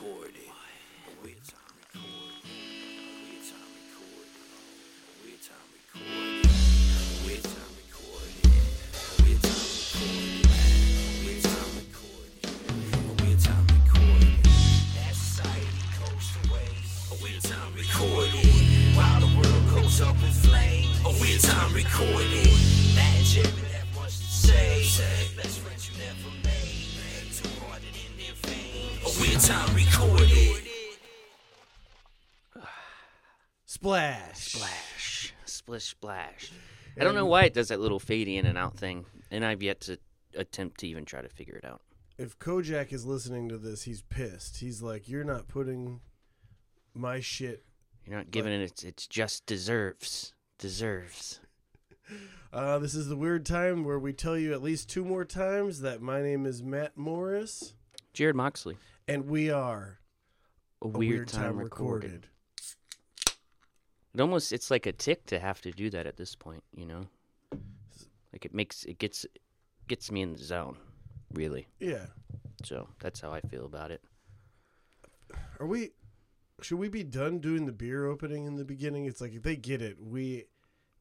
recorded. Splash. Splash. Splish splash. I don't know why it does that little fade in and out thing, and I've yet to attempt to even try to figure it out. If Kojak is listening to this, he's pissed. He's like, "You're not putting my shit." You're not giving it its, its just deserves. Deserves. Uh, this is the weird time where we tell you at least two more times that my name is Matt Morris, Jarrod Moxley. and we are A a weird, time, recorded. It almost it's like a tick to have to do that at this point, you know? Like it makes it gets gets me in the zone, really. Yeah. So that's how I feel about it. Are we? Should we be done doing the beer opening in the beginning? It's like they get it. We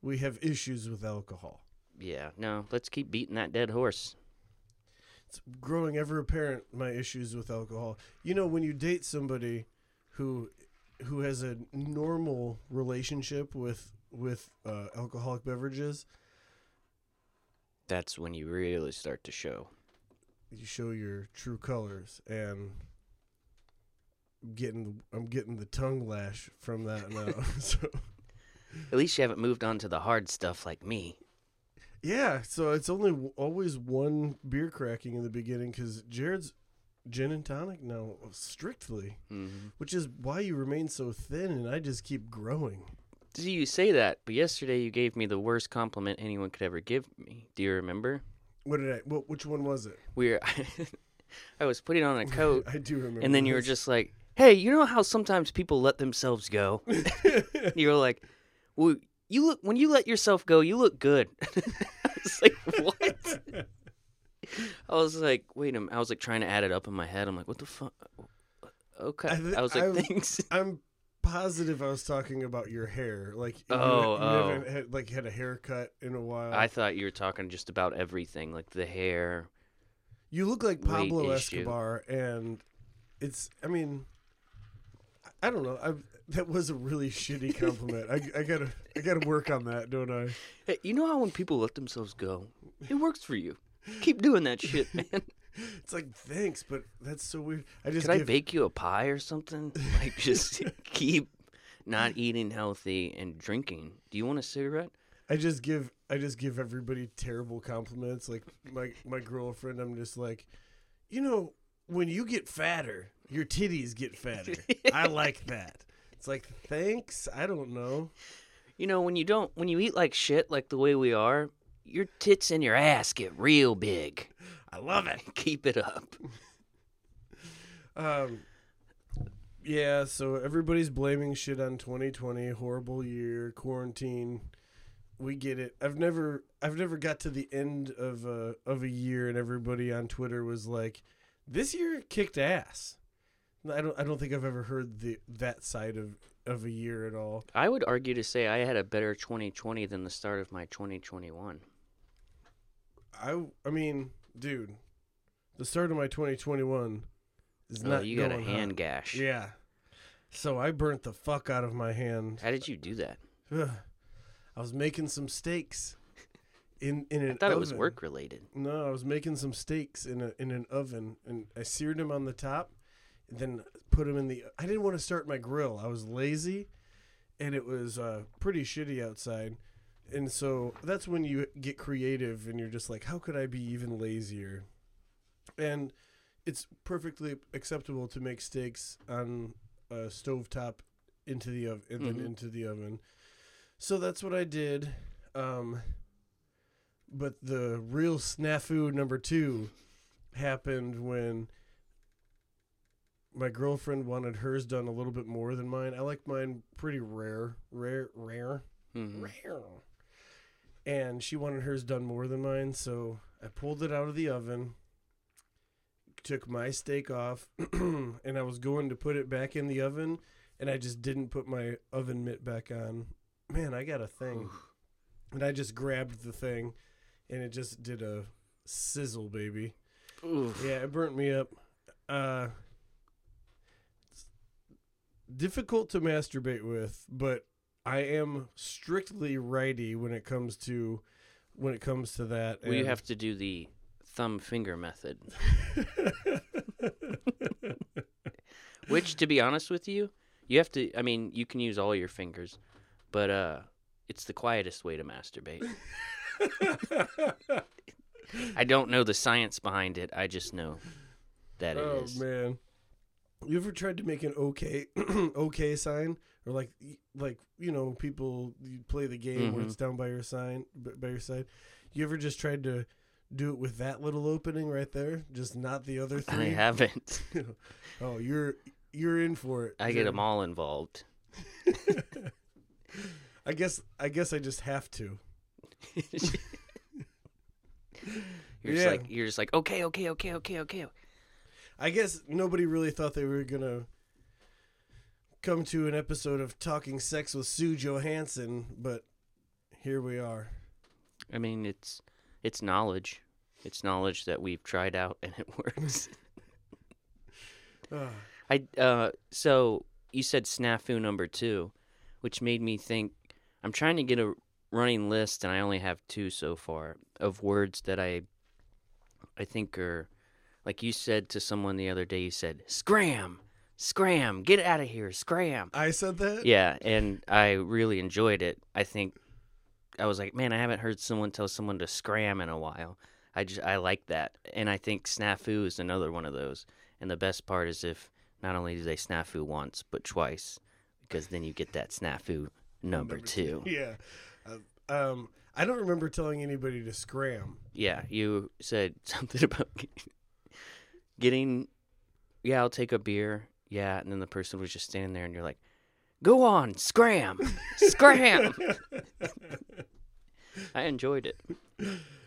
we have issues with alcohol. Yeah, no, let's keep beating that dead horse. It's growing ever apparent my issues with alcohol. You know, when you date somebody who who has a normal relationship with with uh, alcoholic beverages, That's when you really start to show. you show your true colors and I'm getting I'm getting the tongue lash from that now. so At least you haven't moved on to the hard stuff like me. yeah, so it's only w- always one beer cracking in the beginning cuz Jarrod's gin and tonic now strictly, Mm-hmm. which is why you remain so thin and I just keep growing. See, you say that, but yesterday you gave me the worst compliment anyone could ever give me. Do you remember? What did I? What, which one was it? We were, I was putting on a coat, I do remember. and then you were just like, "Hey, you know how sometimes people let themselves go?" you were like, "Well, you look when you let yourself go, you look good." I was like, "What?" I was like, "Wait a minute." I was like trying to add it up in my head. I'm like, "What the fuck?" Okay. I I, was like, I'm- "Thanks." I'm positive I was talking about your hair. Like you, Oh, you oh. haven't had, like had a haircut in a while. I thought you were talking just about everything, like the hair. you look like Pablo issue. Escobar, and it's. I mean, I- don't know. I that was a really shitty compliment. I, I gotta I gotta work on that, don't I? Hey, you know how when people let themselves go, it works for you. Keep doing that shit, man. It's like thanks, but that's so weird. I just Could I bake you a pie or something? Like, just keep not eating healthy and drinking. Do you want a cigarette? I just give I just give everybody terrible compliments. Like my my girlfriend, I'm just like, you know, when you get fatter, your titties get fatter. I like that. It's like thanks. I don't know. You know, when you don't, when you eat like shit, like the way we are, your tits and your ass get real big. I love it. Keep it up. Um, yeah. So everybody's blaming shit on 2020, horrible year, quarantine. We get it. I've never I've never got to the end of a of a year and everybody on Twitter was like, "This year kicked ass." I don't I don't think I've ever heard the that side of of a year at all. I would argue to say I had a better 2020 than the start of my 2021. I I mean, dude, the start of my 2021 is Oh, not you got a hand gash. Yeah. So I burnt the fuck out of my hand. How did you do that? Ugh. I was making some steaks in in an I thought it was work related. No, I was making some steaks in a in an oven, and I seared them on the top, and then put them in the. I didn't want to start my grill. I was lazy, and it was uh, pretty shitty outside, and so that's when you get creative, and you're just like, how could I be even lazier? And it's perfectly acceptable to make steaks on a stovetop into the oven and Mhm. then into the oven. So that's what I did. Um, but the real snafu number two happened when my girlfriend wanted hers done a little bit more than mine. I like mine pretty rare, rare, rare, Mhm. rare. And she wanted hers done more than mine, so I pulled it out of the oven, took my steak off and I was going to put it back in the oven and I just didn't put my oven mitt back on. Man, I got a thing. And I just grabbed the thing and it just did a sizzle, baby. Oof. Yeah, it burnt me up. Uh difficult to masturbate with, but I am strictly righty when it comes to when it comes to that. We and- have to do the thumb finger method, which, to be honest with you, you have to. I mean, you can use all your fingers, but uh, it's the quietest way to masturbate. I don't know the science behind it. I just know that it oh is. man. You ever tried to make an okay okay sign or like like you know people you play the game where Mhm. it's down by your sign by your side. You ever just tried to do it with that little opening right there, just not the other thing. I haven't. oh, you're you're in for it. I get them all involved. I guess I guess I just have to. You're just like you're just like okay, okay, okay, okay, okay. I guess nobody really thought they were gonna come to an episode of Talking Sex with Sue Johanson, but here we are. I mean, it's it's knowledge. It's knowledge that we've tried out and it works. Ah. I uh so you said snafu number 2, which made me think I'm trying to get a running list and I only have two so far of words that I I think are like you said to someone the other day you said scram scram get out of here scram I said that. yeah and I really enjoyed it I think I was like man I haven't heard someone tell someone to scram in a while I just I like that and I think snafu is another one of those and the best part is if not only do they snafu once but twice because then you get that snafu number, two. Yeah. Uh, um, I don't remember telling anybody to scram. Yeah, you said something about getting. Yeah, I'll take a beer. Yeah, and then the person was just standing there, and you're like, "Go on, scram, scram." I enjoyed it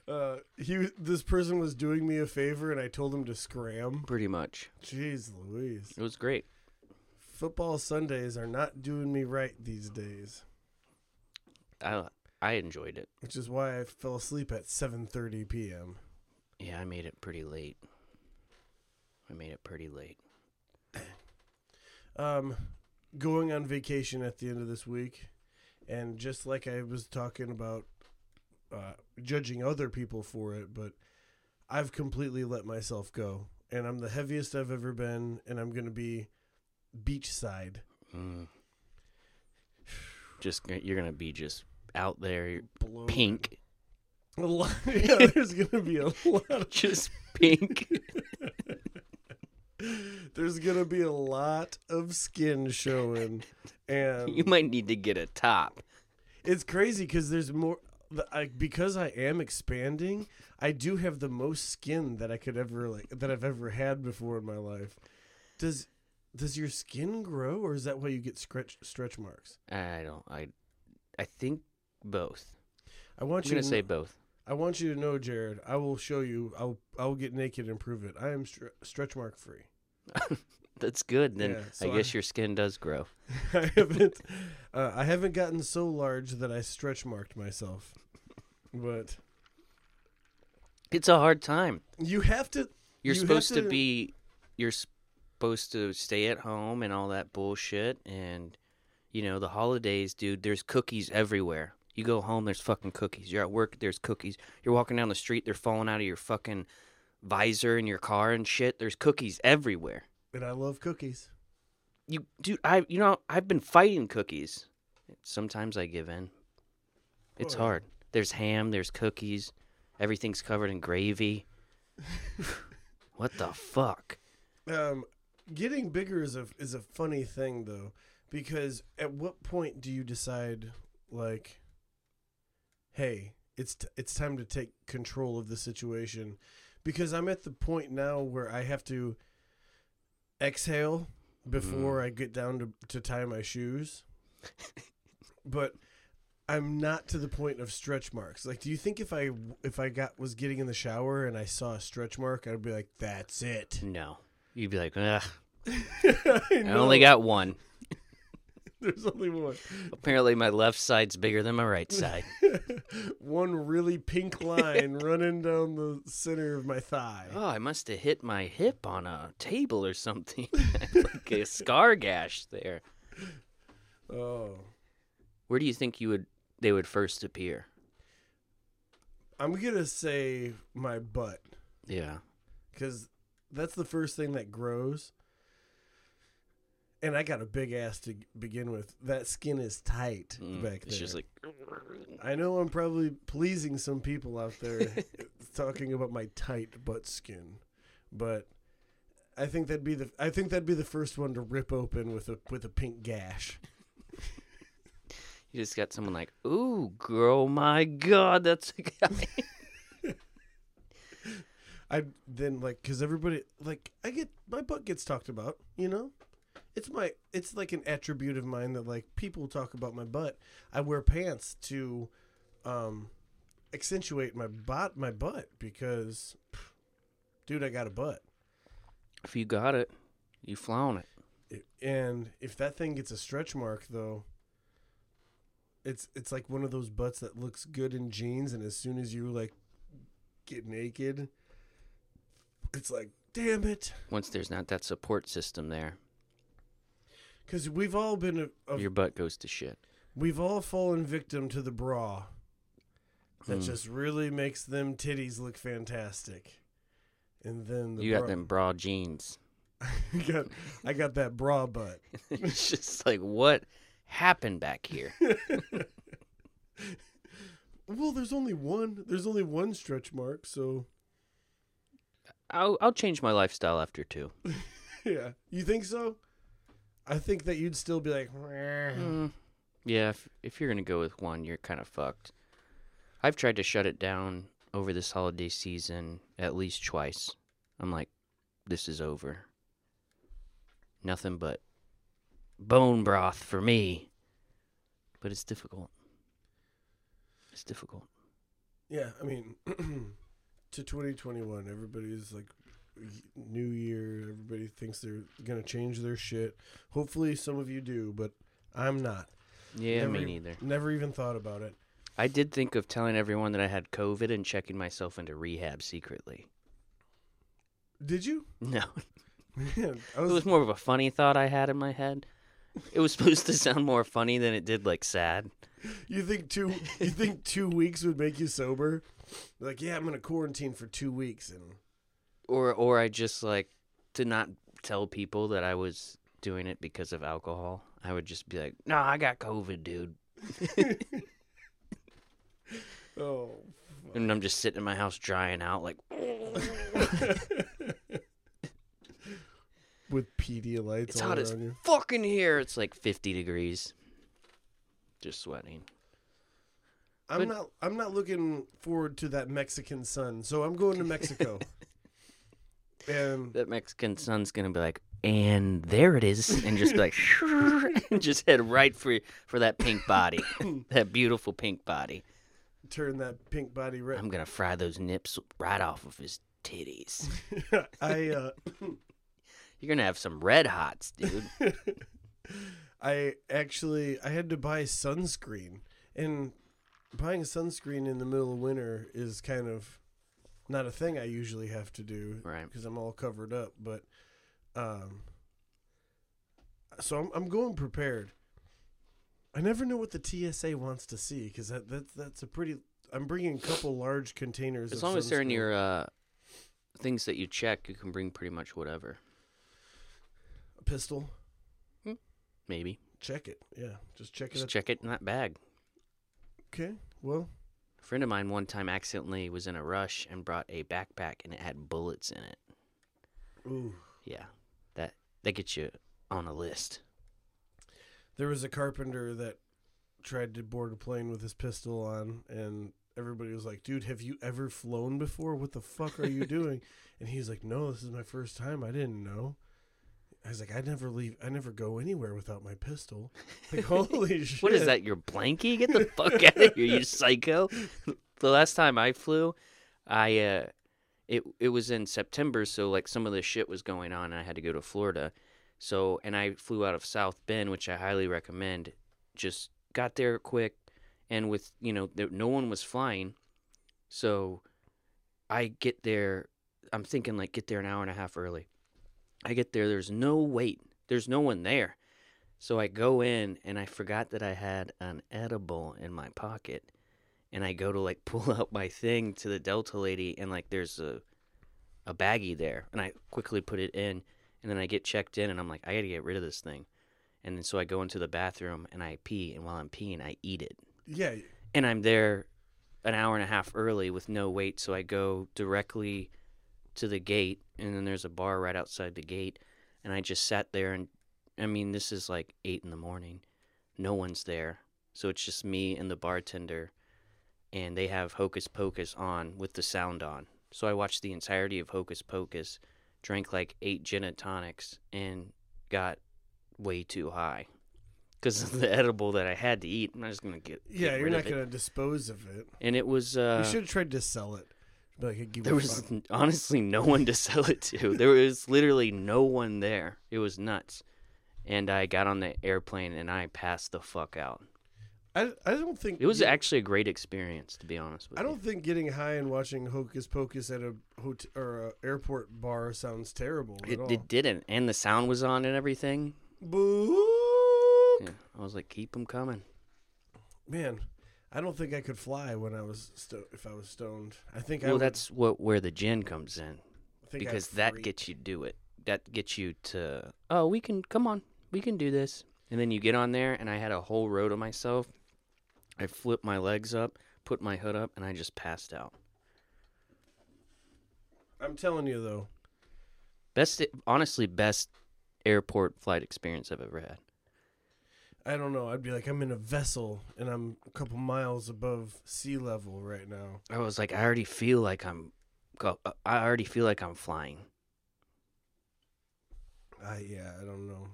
Uh, he this person was doing me a favor, and I told him to scram. pretty much. Jeez, Louise. It was great. Football Sundays are not doing me right these days, I I enjoyed it. which is why I fell asleep at 7:30 p.m. Yeah, I made it pretty late. I made it pretty late. Um, going on vacation at the end of this week, and just like I was talking about, uh, judging other people for it, but I've completely let myself go, and I'm the heaviest I've ever been, and I'm gonna be beachside. Mm. Just you're gonna be just out there, Bloated. pink, A lot, yeah, there's gonna be a lot. Of, just pink. there's gonna be a lot of skin showing, and you might need to get a top. It's crazy because there's more. I, because I am expanding, I do have the most skin that I could ever like that I've ever had before in my life. Does does your skin grow, or is that why you get stretch stretch marks? I don't. I I think both. I want I'm you gonna say both. I want you to know, Jarrod. I will show you. I'll I'll get naked and prove it. I am stre- stretch mark free. That's good. Then Yeah, I guess I- your skin does grow. I haven't uh, I haven't gotten so large that I stretch marked myself, but It's a hard time. you have to. You're You supposed to to- be. You're supposed to stay at home and all that bullshit. And you know the holidays, dude. There's cookies everywhere. You go home, there's fucking cookies. You're at work, there's cookies. You're walking down the street, they're falling out of your fucking visor in your car and shit. There's cookies everywhere. And I love cookies. You, dude, I, you know, I've been fighting cookies. Sometimes I give in. It's Oh. hard. There's ham, there's cookies, everything's covered in gravy. what the fuck? Um, getting bigger is a is a funny thing though, because at what point do you decide like, hey, it's t- it's time to take control of the situation? Because I'm at the point now where I have to exhale before mm-hmm. I get down to to tie my shoes. but I'm not to the point of stretch marks. Like, do you think if I if I got was getting in the shower and I saw a stretch mark, I'd be like, "That's it." No. You'd be like, Ugh, I, I only got one. There's only one. Apparently, my left side's bigger than my right side. one really pink line running down the center of my thigh. Oh, I must have hit my hip on a table or something. like a scar gash there. Oh, Where do you think you would they would first appear? I'm gonna say my butt Yeah. because that's the first thing that grows. And I got a big ass to begin with. That skin is tight Mm, back there. it's just like I know I'm probably pleasing some people out there talking about my tight butt skin, but I think that'd be the I think that'd be the first one to rip open with a with a pink gash. you just got someone like, "Ooh, girl, my god, that's a guy." I then like because everybody like I get my butt gets talked about, you know. It's my it's like an attribute of mine that like people talk about my butt. I wear pants to um accentuate my bot my butt because pff, dude, I got a butt. if you got it, you flown it. It- and if that thing gets a stretch mark though it's it's like one of those butts that looks good in jeans and as soon as you like get naked it's like damn it Once there's not that support system there, because we've all been a, a- your butt goes to shit. we've all fallen victim to the bra that Hmm. just really makes them titties look fantastic and then the You got them bra jeans. I got I got that bra butt it's just like, what happened back here? well there's only one there's only one stretch mark so I'll I'll change my lifestyle after two. Yeah. You think so? I think that you'd still be like, Mm, yeah, if if you're gonna go with one, you're kind of fucked. I've tried to shut it down over this holiday season at least twice. I'm like, this is over. Nothing but bone broth for me. But it's difficult. It's difficult. yeah. I mean, to 2021, everybody's like, new year. Everybody thinks they're gonna change their shit. Hopefully, some of you do, but I'm not. Yeah, me neither. Never even thought about it. I did think of telling everyone that I had COVID and checking myself into rehab secretly. Did you? No, Man, I it was. was more of a funny thought I had in my head. It was supposed to sound more funny than it did like sad. You think two? You think two weeks would make you sober? Like, yeah, I'm gonna quarantine for two weeks, and Or or I just like to not tell people that I was doing it because of alcohol. I would just be like, "No, I got COVID, dude." oh, And I'm just sitting in my house drying out like with Pedialytes it's hot as you. fucking here. It's like 50 degrees. Just sweating. I'm But- not. I'm not looking forward to that Mexican sun. So I'm going to Mexico. and That Mexican sun's gonna be like, and there it is, and just be like, and just head right for for that pink body, that beautiful pink body. turn that pink body red. I'm gonna fry those nips right off of his titties. I uh, You're gonna have some red hots, dude. I actually I had to buy sunscreen, and buying sunscreen in the middle of winter is kind of not a thing I usually have to do, Right. Because I'm all covered up, but um, so I'm I'm going prepared. I never know what the TSA wants to see because that that's that's a pretty. I'm bringing a couple large containers. As long as they're in your uh, things that you check, you can bring pretty much whatever. A pistol, Maybe check it. Yeah, just check it. just check it in that bag. Okay, well, A friend of mine one time accidentally was in a rush and brought a backpack and it had bullets in it. ooh. Yeah, that that gets you on a list. There was a carpenter that tried to board a plane with his pistol on, and everybody was like, "Dude, have you ever flown before? What the fuck are you doing?" and he's like, "No, this is my first time. I didn't know." I was like, I never leave. I never go anywhere without my pistol. Like, holy shit! What is that? Your blankie? Get the fuck out of here, you psycho! The last time I flew, I uh, it it was in September, so like some of the shit was going on, and I had to go to Florida. So and I flew out of South Bend, which I highly recommend. Just got there quick, and with you know there, no one was flying, so I get there. I'm thinking like get there an hour and a half early. I get there. There's no wait. There's no one there. So I go in and I forgot that I had an edible in my pocket. And I go to like pull out my thing to the Delta lady and like there's a a baggie there and I quickly put it in and then I get checked in and I'm like I got to get rid of this thing. And then so I go into the bathroom and I pee and while I'm peeing I eat it. Yeah, And I'm there an hour and a half early with no wait so I go directly to the gate and then there's a bar right outside the gate and I just sat there and I mean this is like 8 in the morning. No one's there. So it's just me and the bartender and they have Hocus Pocus on with the sound on. So I watched the entirety of Hocus Pocus, drank like 8 gin and tonics and got way too high. Because of the edible that I had to eat, I'm not just gonna get. yeah. get You're not gonna dispose of it. And it was. Uh, you should have tried to sell it. "Hey, give there was fuck." honestly no one to sell it to. There was literally no one there. It was nuts. And I got on the airplane and I passed the fuck out. I, I don't think It was get- actually a great experience, to be honest with I you. don't think getting high and watching Hocus Pocus at a hotel or a airport bar sounds terrible It, all. it didn't, and the sound was on and everything. Boo! Yeah, I was like, keep them coming. Man, I don't think I could fly when I was sto- if I was stoned. I think I Well, would, that's what where the gin comes in I because that gets you do it. That gets you to oh, we can come on, we can do this. And then you get on there, and I had a whole row to myself. I flipped my legs up, put my hood up, and I just passed out. I'm telling you though, Best, honestly, best airport flight experience I've ever had. I don't know. I'd be like, I'm in a vessel and I'm a couple miles above sea level right now. I was like, I already feel like I'm, uh, I already feel like I'm flying. I yeah, I don't know.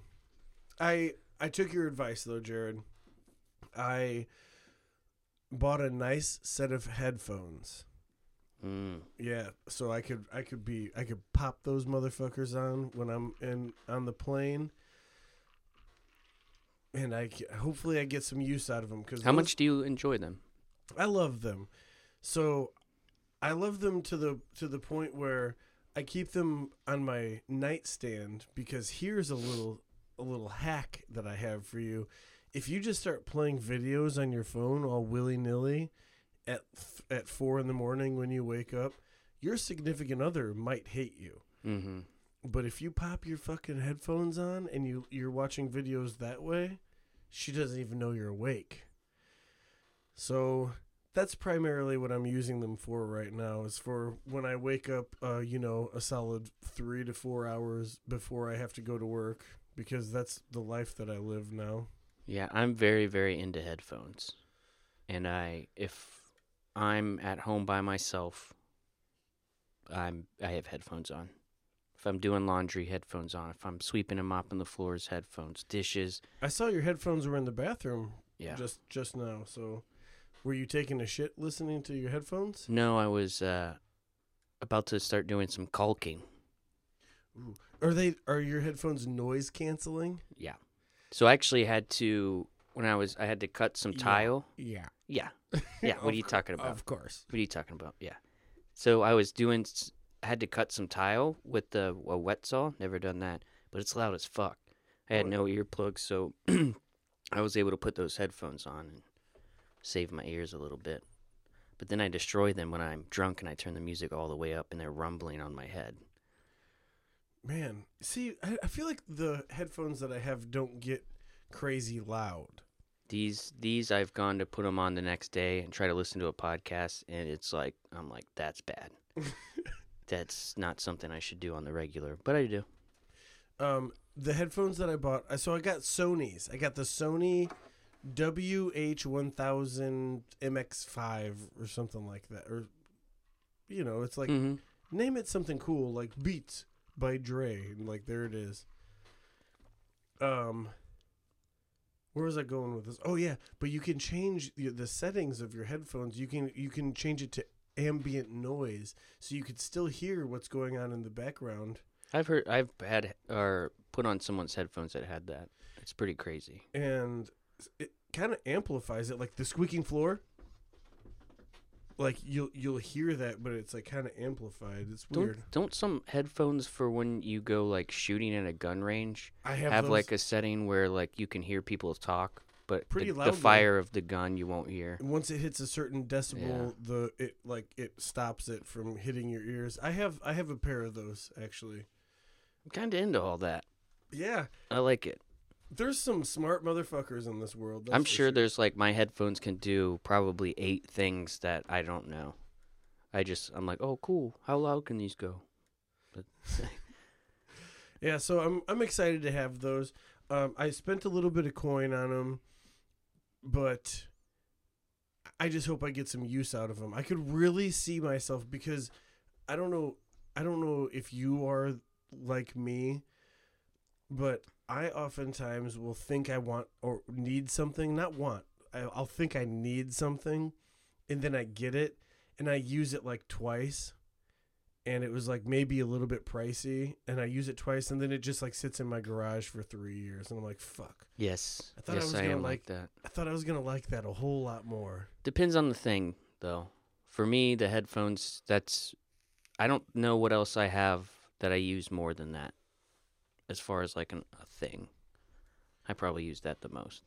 I I took your advice though, Jarrod. I bought a nice set of headphones. Mm. Yeah, so I could I could be I could pop those motherfuckers on when I'm in on the plane. And I hopefully I get some use out of them cuz How much do you enjoy them? I love them. So I love them to the to the point where I keep them on my nightstand because here's a little a little hack that I have for you. If you just start playing videos on your phone all willy-nilly at th- at 4 in the morning when you wake up, your significant other might hate you. Mm-hmm. But if you pop your fucking headphones on and you you're watching videos that way, she doesn't even know you're awake. So that's primarily what I'm using them for right now. Is for when I wake up, uh, you know, a solid three to four hours before I have to go to work because that's the life that I live now. Yeah, I'm very, very into headphones. And I if I'm at home by myself, I'm I have headphones on. If I'm doing laundry, headphones on. If I'm sweeping and mopping the floors, headphones. Dishes, I saw your headphones were in the bathroom yeah. just just now. So, were you taking a shit listening to your headphones? no, I was uh about to start doing some caulking. Are they are your headphones noise canceling? Yeah. So I actually had to when I was I had to cut some Yeah. tile. Yeah. Yeah. Yeah, what are you talking about? Of course. What are you talking about? Yeah. So I was doing, had to cut some tile with the a wet saw. Never done that, but it's loud as fuck. I had no earplugs, so I was able to put those headphones on and save my ears a little bit. But then I destroy them when I'm drunk and I turn the music all the way up and they're rumbling on my head. Man, see, I, I feel like the headphones that I have don't get crazy loud. These these I've gone to put them on the next day and try to listen to a podcast and it's like I'm like that's bad. that's not something I should do on the regular, but I do. Um, the headphones that I bought, I so I got Sony's. I got the Sony WH1000 MX5 or something like that, or you know, it's like hmm name it something cool like Beats by Dre, and like there it is. um, where was I going with this? Oh yeah, but you can change the, the settings of your headphones. You can you can change it to ambient noise, so you could still hear what's going on in the background. I've heard I've had or put on someone's headphones that had that. It's pretty crazy. and it kind of amplifies it like the squeaking floor like you'll you'll hear that but it's like kind of amplified it's Don't weird don't some headphones for when you go like shooting at a gun range i have, have, those, like a setting where like you can hear people talk, but Pretty the, the fire of the gun you won't hear. once it hits a certain decibel the it like it stops it from hitting your ears i have i have a pair of those actually I'm kind of into all that. yeah I like it. there's some smart motherfuckers in this world I'm for sure there's like my headphones can do probably eight things that I don't know. I just I'm like, oh cool. How loud can these go? But Yeah, so I'm I'm excited to have those. Um, I spent a little bit of coin on them, but I just hope I get some use out of them. I could really see myself because I don't know I don't know if you are like me, but I oftentimes will think I want or need something, not want. I, I'll think I need something, and then I get it, and I use it like twice and it was like maybe a little bit pricey and I use it twice and then it just like sits in my garage for 3 years and I'm like fuck. yes, I thought I yes, was I, gonna am like like- that. I thought I was going to like that a whole lot more. Depends on the thing, though. For me, the headphones, that's. I don't know what else I have that I use more than that. As far as like an, a thing. I probably use that the most.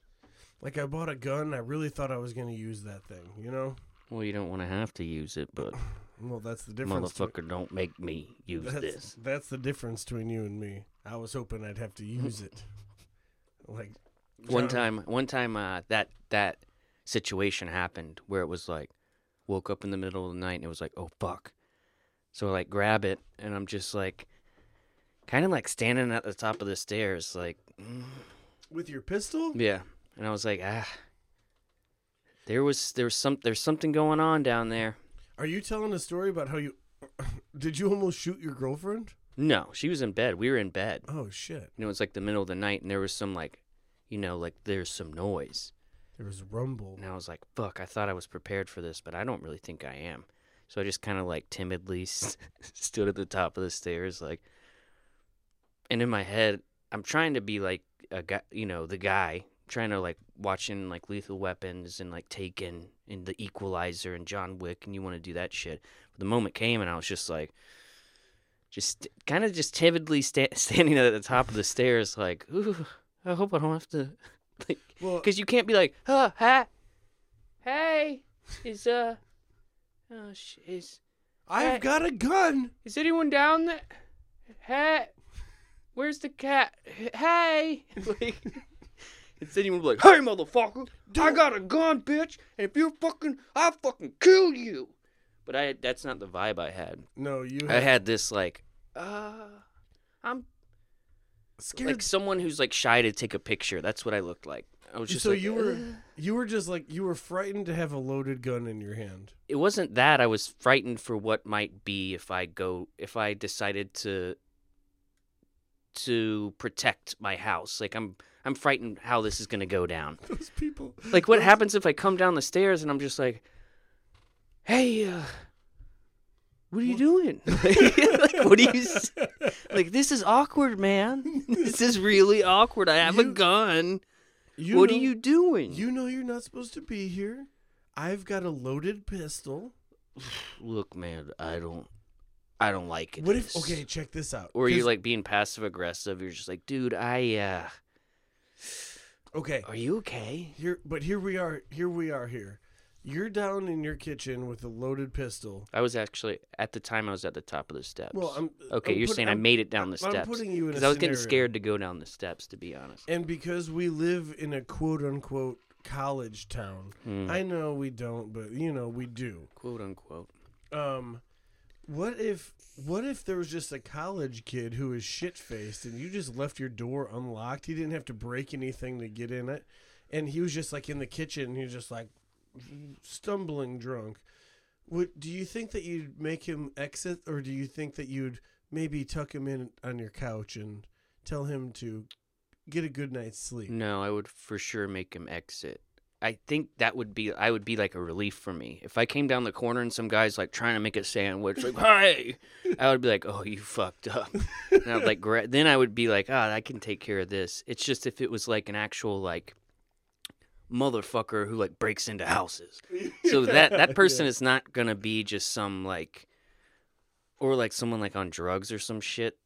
Like I bought a gun, I really thought I was going to use that thing, you know? Well, you don't want to have to use it, but Well, that's the difference. to- motherfucker, don't make me use that's, this. That's the difference between you and me. I was hoping I'd have to use it. Like One time, one time, uh, that that situation happened where it was like, woke up in the middle of the night and it was like, oh fuck. So I like grab it and I'm just like, kind of like standing at the top of the stairs, like, mm, with your pistol? yeah. And I was like, ah, there was there's some there's something going on down there. Are you telling a story about how you did you almost shoot your girlfriend? No, she was in bed. We were in bed. Oh shit. And it was like the middle of the night, and there was some like, you know, like there's some noise. There was rumble. And I was like, fuck, I thought I was prepared for this, but I don't really think I am. So I just kind of like timidly s- stood at the top of the stairs, like, and in my head, I'm trying to be like a guy, you know, the guy, trying to like watching like Lethal Weapons and like Taken and The Equalizer and John Wick, and you want to do that shit. But the moment came, and I was just like, just kind of just timidly sta- standing at the top of the stairs, like, ooh, I hope I don't have to, like, Well, because you can't be like, huh, ha, hey, is uh, oh, sh- is I've got a gun. is anyone down there? Hey, where's the cat? Hey, like, and then you would be like, hey, motherfucker, I got a gun, bitch, and if you fucking, I'll fucking kill you. But I, that's not the vibe I had. No, you I had had this like, uh, I'm scared. like someone who's like shy to take a picture. That's what I looked like. I was just so like, you were "Ugh." you were just like you were frightened to have a loaded gun in your hand. it wasn't that I was frightened for what might be if I go if I decided to to protect my house. Like I'm I'm frightened how this is going to go down. Those people. Like what those- happens if I come down the stairs and I'm just like Hey, uh what are you doing? like, what do you s- like? This is awkward, man. This is really awkward. I have a gun. You what know, are you doing? You know you're not supposed to be here. I've got a loaded pistol. Look, man. I don't. I don't like it. What if? Okay, check this out. Or you 'Cause- like being passive aggressive. You're just like, dude, I. uh Okay, Are you okay? here, but here we are. Here we are. Here, you're down in your kitchen with a loaded pistol. I was actually at the time. I was at the top of the steps. Well, I'm okay. I'm you're put- saying i I'm- made it down the I'm steps putting you in because I was getting scared to go down the steps. To be honest. And because we live in a quote unquote college town, Hmm. I know we don't, but you know we do. Quote unquote. Um, what if what if there was just a college kid who was shit faced and you just left your door unlocked? He didn't have to break anything to get in it, and he was just like in the kitchen. He was just like stumbling drunk. Would do you think that you'd make him exit, or do you think that you'd maybe tuck him in on your couch and tell him to get a good night's sleep. No, I would for sure make him exit. I think that would be I would be like a relief for me. If I came down the corner and some guy's like trying to make a sandwich, like "Hey," I would be like, "Oh, you fucked up." And I'd like gra- then I would be like, "Ah, I can take care of this." It's just if it was like an actual like motherfucker who like breaks into houses. So that that person is not gonna be just some like, or like someone like on drugs or some shit.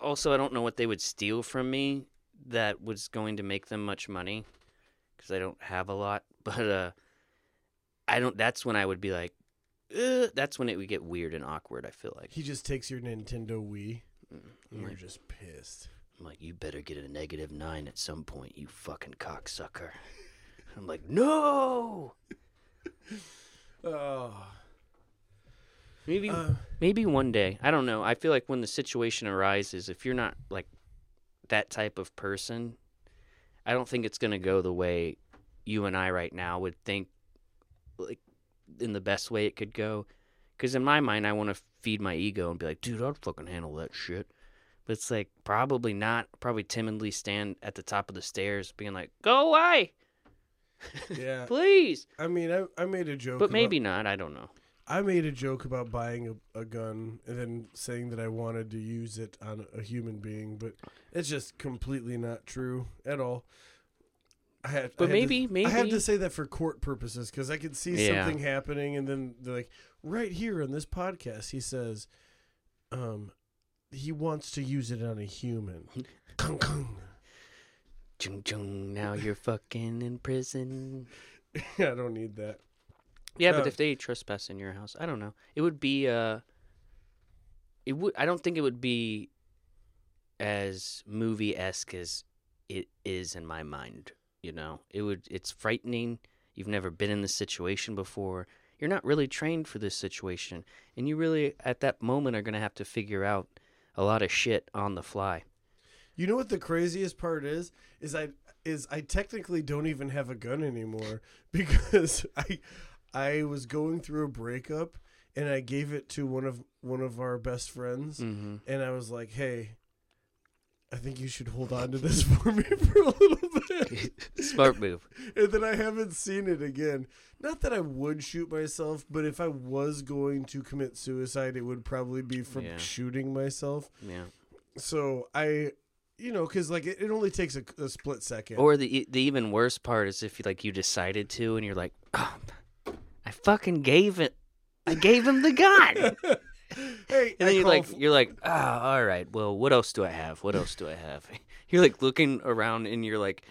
Also, I don't know what they would steal from me that was going to make them much money because I don't have a lot. But uh, I don't. That's when I would be like, uh, that's when it would get weird and awkward. I feel like He just takes your Nintendo Wii, Mm, and I'm you're like, just pissed. I'm like, you better get a negative nine at some point, you fucking cocksucker. I'm like, no. Oh, Maybe uh, maybe one day. I don't know. I feel like when the situation arises, if you're not like that type of person, I don't think it's gonna go the way you and I right now would think, like in the best way it could go. Because in my mind, I want to feed my ego and be like, dude, I'd fucking handle that shit. But it's like probably not. Probably timidly stand at the top of the stairs, being like, "Go away, yeah. please." I mean, I, I made a joke, But about- maybe not. I don't know. I made a joke about buying a, a gun and then saying that I wanted to use it on a human being, but it's just completely not true at all. I had, I But had maybe, to, maybe I have to say that for court purposes because I could see Yeah. something happening, and then they're like, right here on this podcast, he says, um, he wants to use it on a human. Kung kung. Chung chung, now you're fucking in prison. I don't need that. Yeah, but if they trespass in your house, I don't know. It would be uh it would I don't think it would be as movie esque as it is in my mind, you know. It would it's frightening. You've never been in this situation before. You're not really trained for this situation. And you really at that moment are gonna have to figure out a lot of shit on the fly. You know what the craziest part is? Is I is I technically don't even have a gun anymore because I I was going through a breakup and I gave it to one of one of our best friends Mm-hmm. and I was like, "Hey, I think you should hold on to this for me for a little bit." Smart move. and then I haven't seen it again. Not that I would shoot myself, but if I was going to commit suicide, it would probably be from Yeah. shooting myself. Yeah. So I, you know, because like it, it only takes a, a split second. Or the the even worse part is if you like you decided to and you're like, oh, I fucking gave it, I gave him the gun, and hey, I then you're like f- you're like, ah, all right, well, what else do I have? What else do I have? You're like looking around and you're like,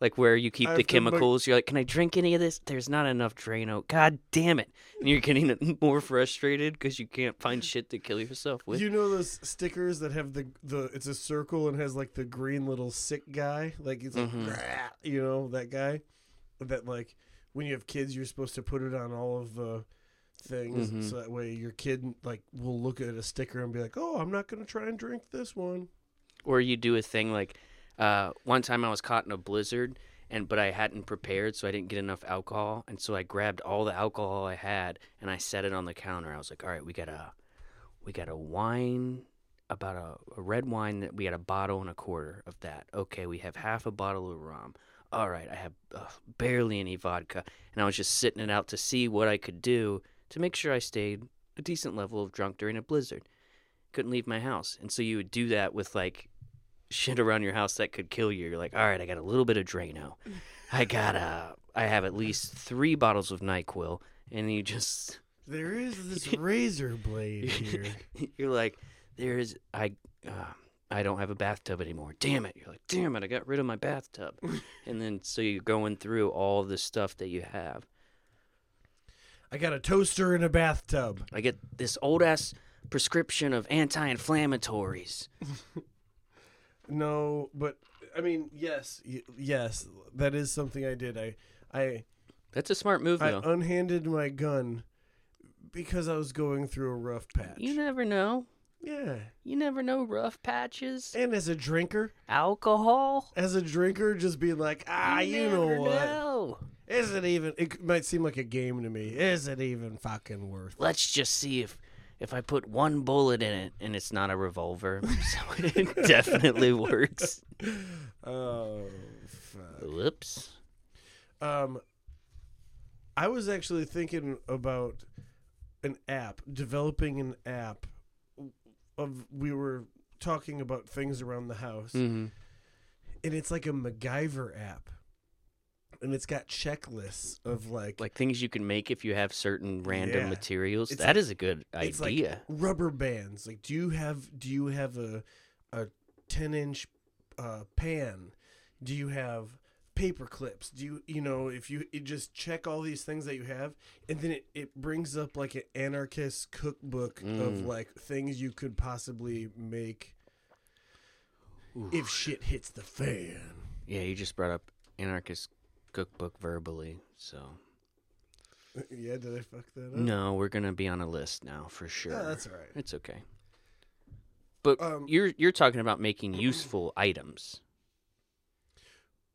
like where you keep I the chemicals. You're like, can I drink any of this? There's not enough Drano. God damn it! And you're getting more frustrated because you can't find shit to kill yourself with. you know those stickers that have the the it's a circle and has like the green little sick guy, like it's like Mhm. You know that guy, that like when you have kids, you're supposed to put it on all of the things Mhm. so that way your kid like will look at a sticker and be like, oh, I'm not gonna try and drink this one. or you do a thing like uh, one time I was caught in a blizzard and but I hadn't prepared so I didn't get enough alcohol and so I grabbed all the alcohol I had and I set it on the counter. I was like, "All right, we got a we got a wine about a, a red wine that we had a bottle and a quarter of that. Okay, we have half a bottle of rum. All right, I have uh, barely any vodka and I was just sitting it out to see what I could do to make sure I stayed a decent level of drunk during a blizzard. Couldn't leave my house. And so you would do that with like shit around your house that could kill you. You're like, all right, I got a little bit of Drano. I got uh, I have at least three bottles of Nyquil, and you just There is this razor blade here. you're like, there's I uh, I don't have a bathtub anymore. Damn it! You're like, damn it! I got rid of my bathtub, and then so you're going through all the stuff that you have. I got a toaster in a bathtub. I get this old ass prescription of anti-inflammatories. No, but I mean, yes, y- yes, that is something I did. I, I, That's a smart move, I though. unhanded my gun because I was going through a rough patch. you never know. Yeah, You never know rough patches. and as a drinker, Alcohol. as a drinker, just being like, ah, you, know never what? know. Is it even? It might seem like a game to me. Is it even fucking worth? Let's just see if if I put one bullet in it and it's not a revolver, so it definitely works. Oh, fuck. Whoops. Um, I was actually thinking about an app, developing an app. Of we were talking about things around the house, hmm and it's like a MacGyver app, and it's got checklists of like, Like things you can make if you have certain random Yeah. materials. It's That like- is a good it's like idea. rubber bands. Like, do you have do you have a a ten inch uh, pan? Do you have paper clips? Do you you know if you, you just check all these things that you have, and then it, it brings up like an anarchist cookbook of Mm. like things you could possibly make if shit hits the fan. yeah, you just brought up anarchist cookbook verbally, so yeah, did I fuck that up? no, we're gonna be on a list now for sure. Yeah, that's all right. It's okay. But Um, you're you're talking about making useful items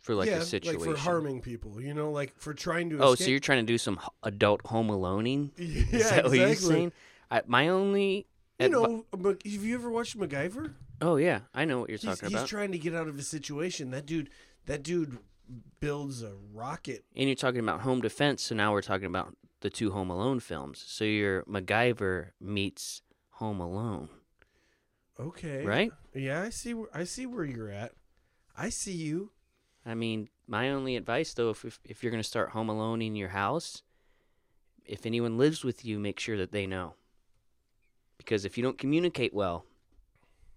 for like yeah, a situation. like for harming people, you know, like for trying to. Oh, escape. so you're trying to do some adult home aloneing? yeah, Is that what you're exactly. saying? I, my only. You know, have you ever watched MacGyver? oh yeah, I know what you're He's, talking he's about. He's trying to get out of a situation. That dude, that dude builds a rocket. and you're talking about home defense, so now we're talking about the two Home Alone films. So your MacGyver meets Home Alone, Okay, right? Yeah, I see. Where, I see where you're at. I see you. I mean, my only advice though, if if, if you're gonna start Home Alone in your house, if anyone lives with you, make sure that they know. Because if you don't communicate well,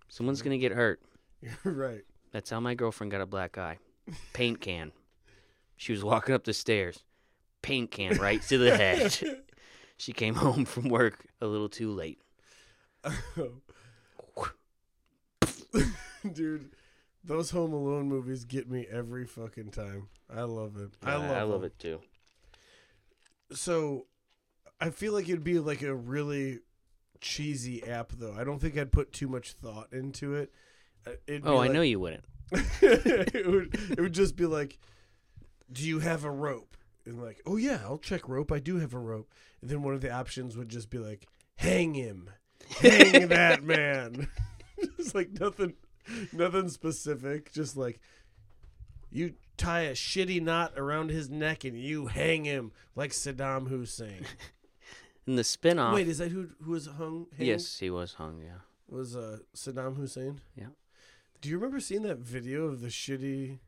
someone's gonna get hurt. You're right. That's how my girlfriend got a black eye. Paint can. She was walking up the stairs. Paint can right to the head. she came home from work a little too late. dude, those Home Alone movies get me every fucking time. I love it. I love. I love them. it too. So, I feel like it'd be like a really cheesy app, though. I don't think I'd put too much thought into it. Uh, it'd be Oh, I know you wouldn't. it would it would just be like, "Do you have a rope?" And like, "Oh yeah, I'll check rope. I do have a rope." And then one of the options would just be like, "Hang him, hang that man." it's like nothing, nothing specific. Just like you tie a shitty knot around his neck and you hang him like Saddam Hussein. In the spin-off, Wait, is that who who was hung? hanged? yes, he was hung. Yeah. was uh, Saddam Hussein. Yeah. Do you remember seeing that video of the shitty?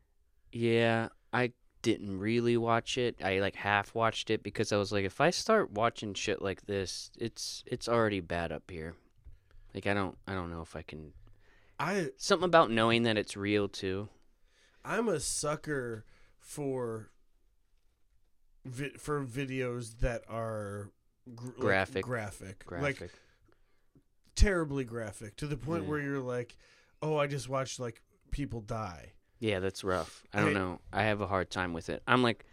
Yeah, I didn't really watch it. I like half watched it because I was like, if I start watching shit like this, it's it's already bad up here. Like I don't I don't know if I can. I Something about knowing that it's real too. I'm a sucker for vi- for videos that are gr- like, Graphic. graphic, Graphic. like terribly graphic, to the point Yeah. where you're like, "Oh, I just watched like people die." Yeah, that's rough. I don't Hey- know. I have a hard time with it. I'm like,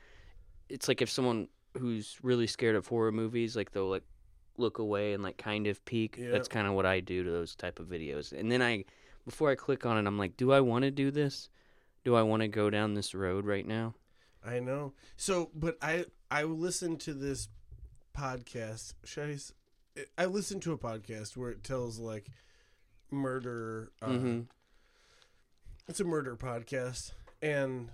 it's like if someone who's really scared of horror movies, like they'll like look away and like kind of peek. Yeah. That's kind of what I do to those type of videos. And then I, before I click on it, I'm like, do I want to do this? Do I want to go down this road right now? I know. So, but I I listened to this podcast. Should I listened to a podcast where it tells like murder. Uh, hmm It's a murder podcast, and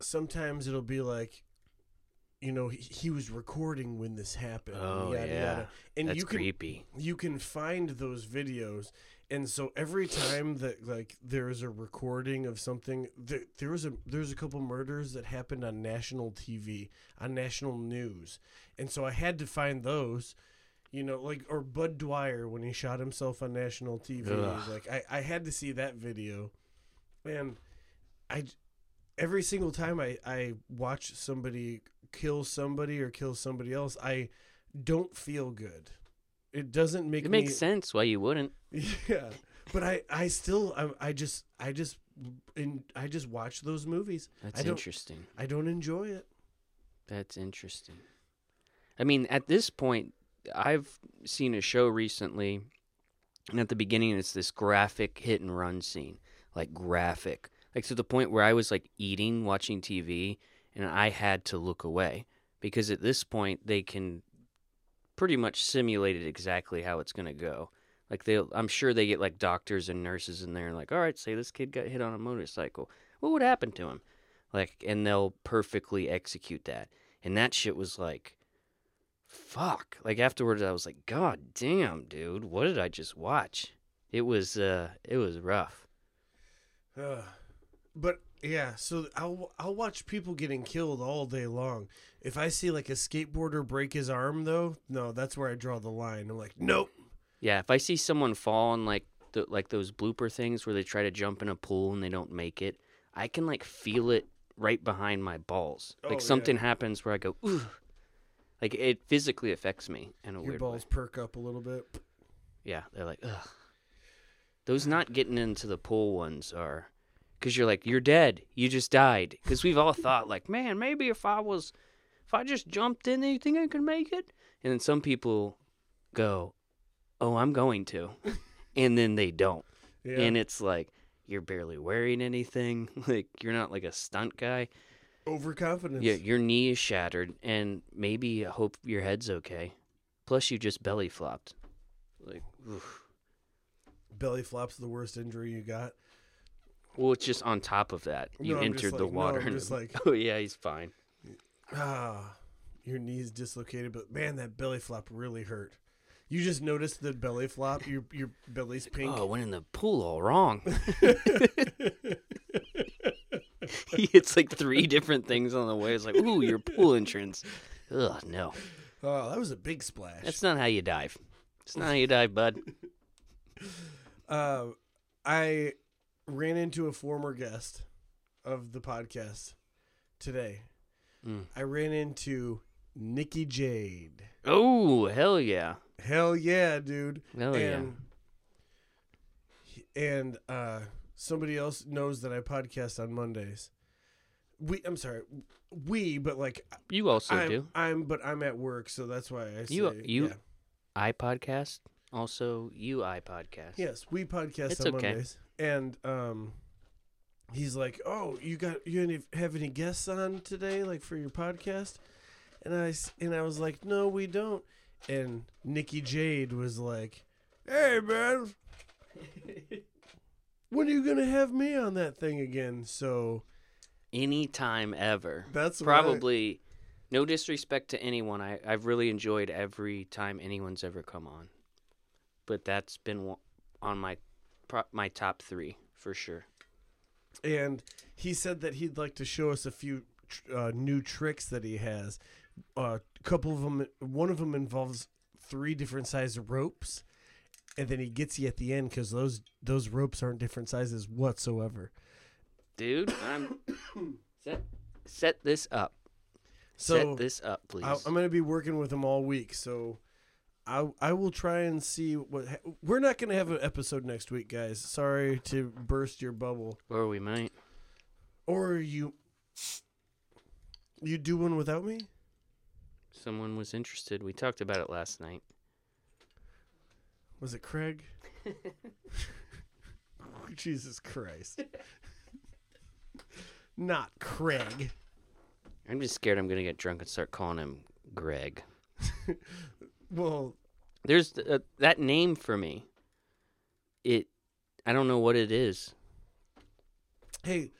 sometimes it'll be like, you know, he, he was recording when this happened. Oh, yada, yeah. yada. and That's you can creepy. you can find those videos and so every time that like there's a recording of something there, there was a there's a couple murders that happened on national tv on national news. And so i had to find those you know like or Budd Dwyer when he shot himself on national tv Ugh. like I, I had to see that video. And i every single time i i watch somebody kill somebody or kill somebody else i don't feel good it doesn't make It me makes sense why you wouldn't. yeah, but I I still I, I just I just and I just watch those movies. That's I interesting. I don't enjoy it. That's interesting. I mean, at this point, I've seen a show recently, and at the beginning, it's this graphic hit and run scene, like graphic, like to the point where I was like eating, watching TV, and I had to look away because at this point they can pretty much simulated exactly how it's gonna go. Like they, I'm sure they get like doctors and nurses in there, and like, all right, say this kid got hit on a motorcycle. What would happen to him? Like, and they'll perfectly execute that. And that shit was like, fuck. Like afterwards, I was like, God damn, dude, what did I just watch? It was, uh, it was rough. Uh, but yeah, so I'll I'll watch people getting killed all day long. If I see like a skateboarder break his arm, though, no, that's where I draw the line. I'm like, nope. Yeah, if I see someone fall on like the like those blooper things where they try to jump in a pool and they don't make it, I can like feel it right behind my balls. Oh, Like yeah. something happens where I go, ooh. Like it physically affects me in a Your weird balls way. perk up a little bit. Yeah, they're like, ugh. Those not getting into the pool ones are, because you're like, you're dead. You just died. Because we've all thought like, man, maybe if I was, if I just jumped in, you think I could make it? And then some people go, oh, I'm going to, and then they don't. Yeah. and it's like you're barely wearing anything like you're not like a stunt guy Overconfidence. yeah your knee is shattered and maybe I hope your head's okay plus you just belly flopped like oof. Belly flop's the worst injury you got. Well it's just on top of that you No, entered the like- no, water I'm and like- oh yeah he's fine Ah, your knee's dislocated, but man, that belly flop really hurt. You just noticed the belly flop. Your your belly's pink. oh I went in the pool all wrong he hits like three different things on the way it's like ooh your pool entrance ugh no Oh, that was a big splash. that's not how you dive it's not how you dive bud Uh, I ran into a former guest of the podcast today. Mm. I ran into Nikki Jade. Oh, hell yeah. Hell yeah, dude. Hell yeah. and and uh, somebody else knows that I podcast on Mondays. We, I'm sorry, we, but like You also I'm, do. I'm, but I'm at work, so that's why I say You- you- yeah. I podcast. Also, UI podcast. Yes, we podcast It's on okay. Mondays, and um, he's like, "Oh, you got you any, have any guests on today, like for your podcast?" And I and I was like, "No, we don't." And Nikki Jade was like, "Hey, man, when are you gonna have me on that thing again?" So Anytime ever. that's what I- Probably. No disrespect to anyone. I, I've really enjoyed every time anyone's ever come on. But that's been on my my top three for sure. and he said that he'd like to show us a few uh, new tricks that he has. A couple of them, one of them involves three different size ropes, and then he gets you at the end because those those ropes aren't different sizes whatsoever. Dude, I'm set set this up. So set this up, please. I, I'm going to be working with him all week. So I I will try and see what ha- we're not going to have an episode next week, guys. Sorry to burst your bubble, or we might. or you you do one without me. Someone was interested. We talked about it last night. Was it Craig? Jesus Christ. Not Craig. I'm just scared I'm gonna get drunk and start calling him Greg. Well, There's uh, that name for me. It, I don't know what it is. hey,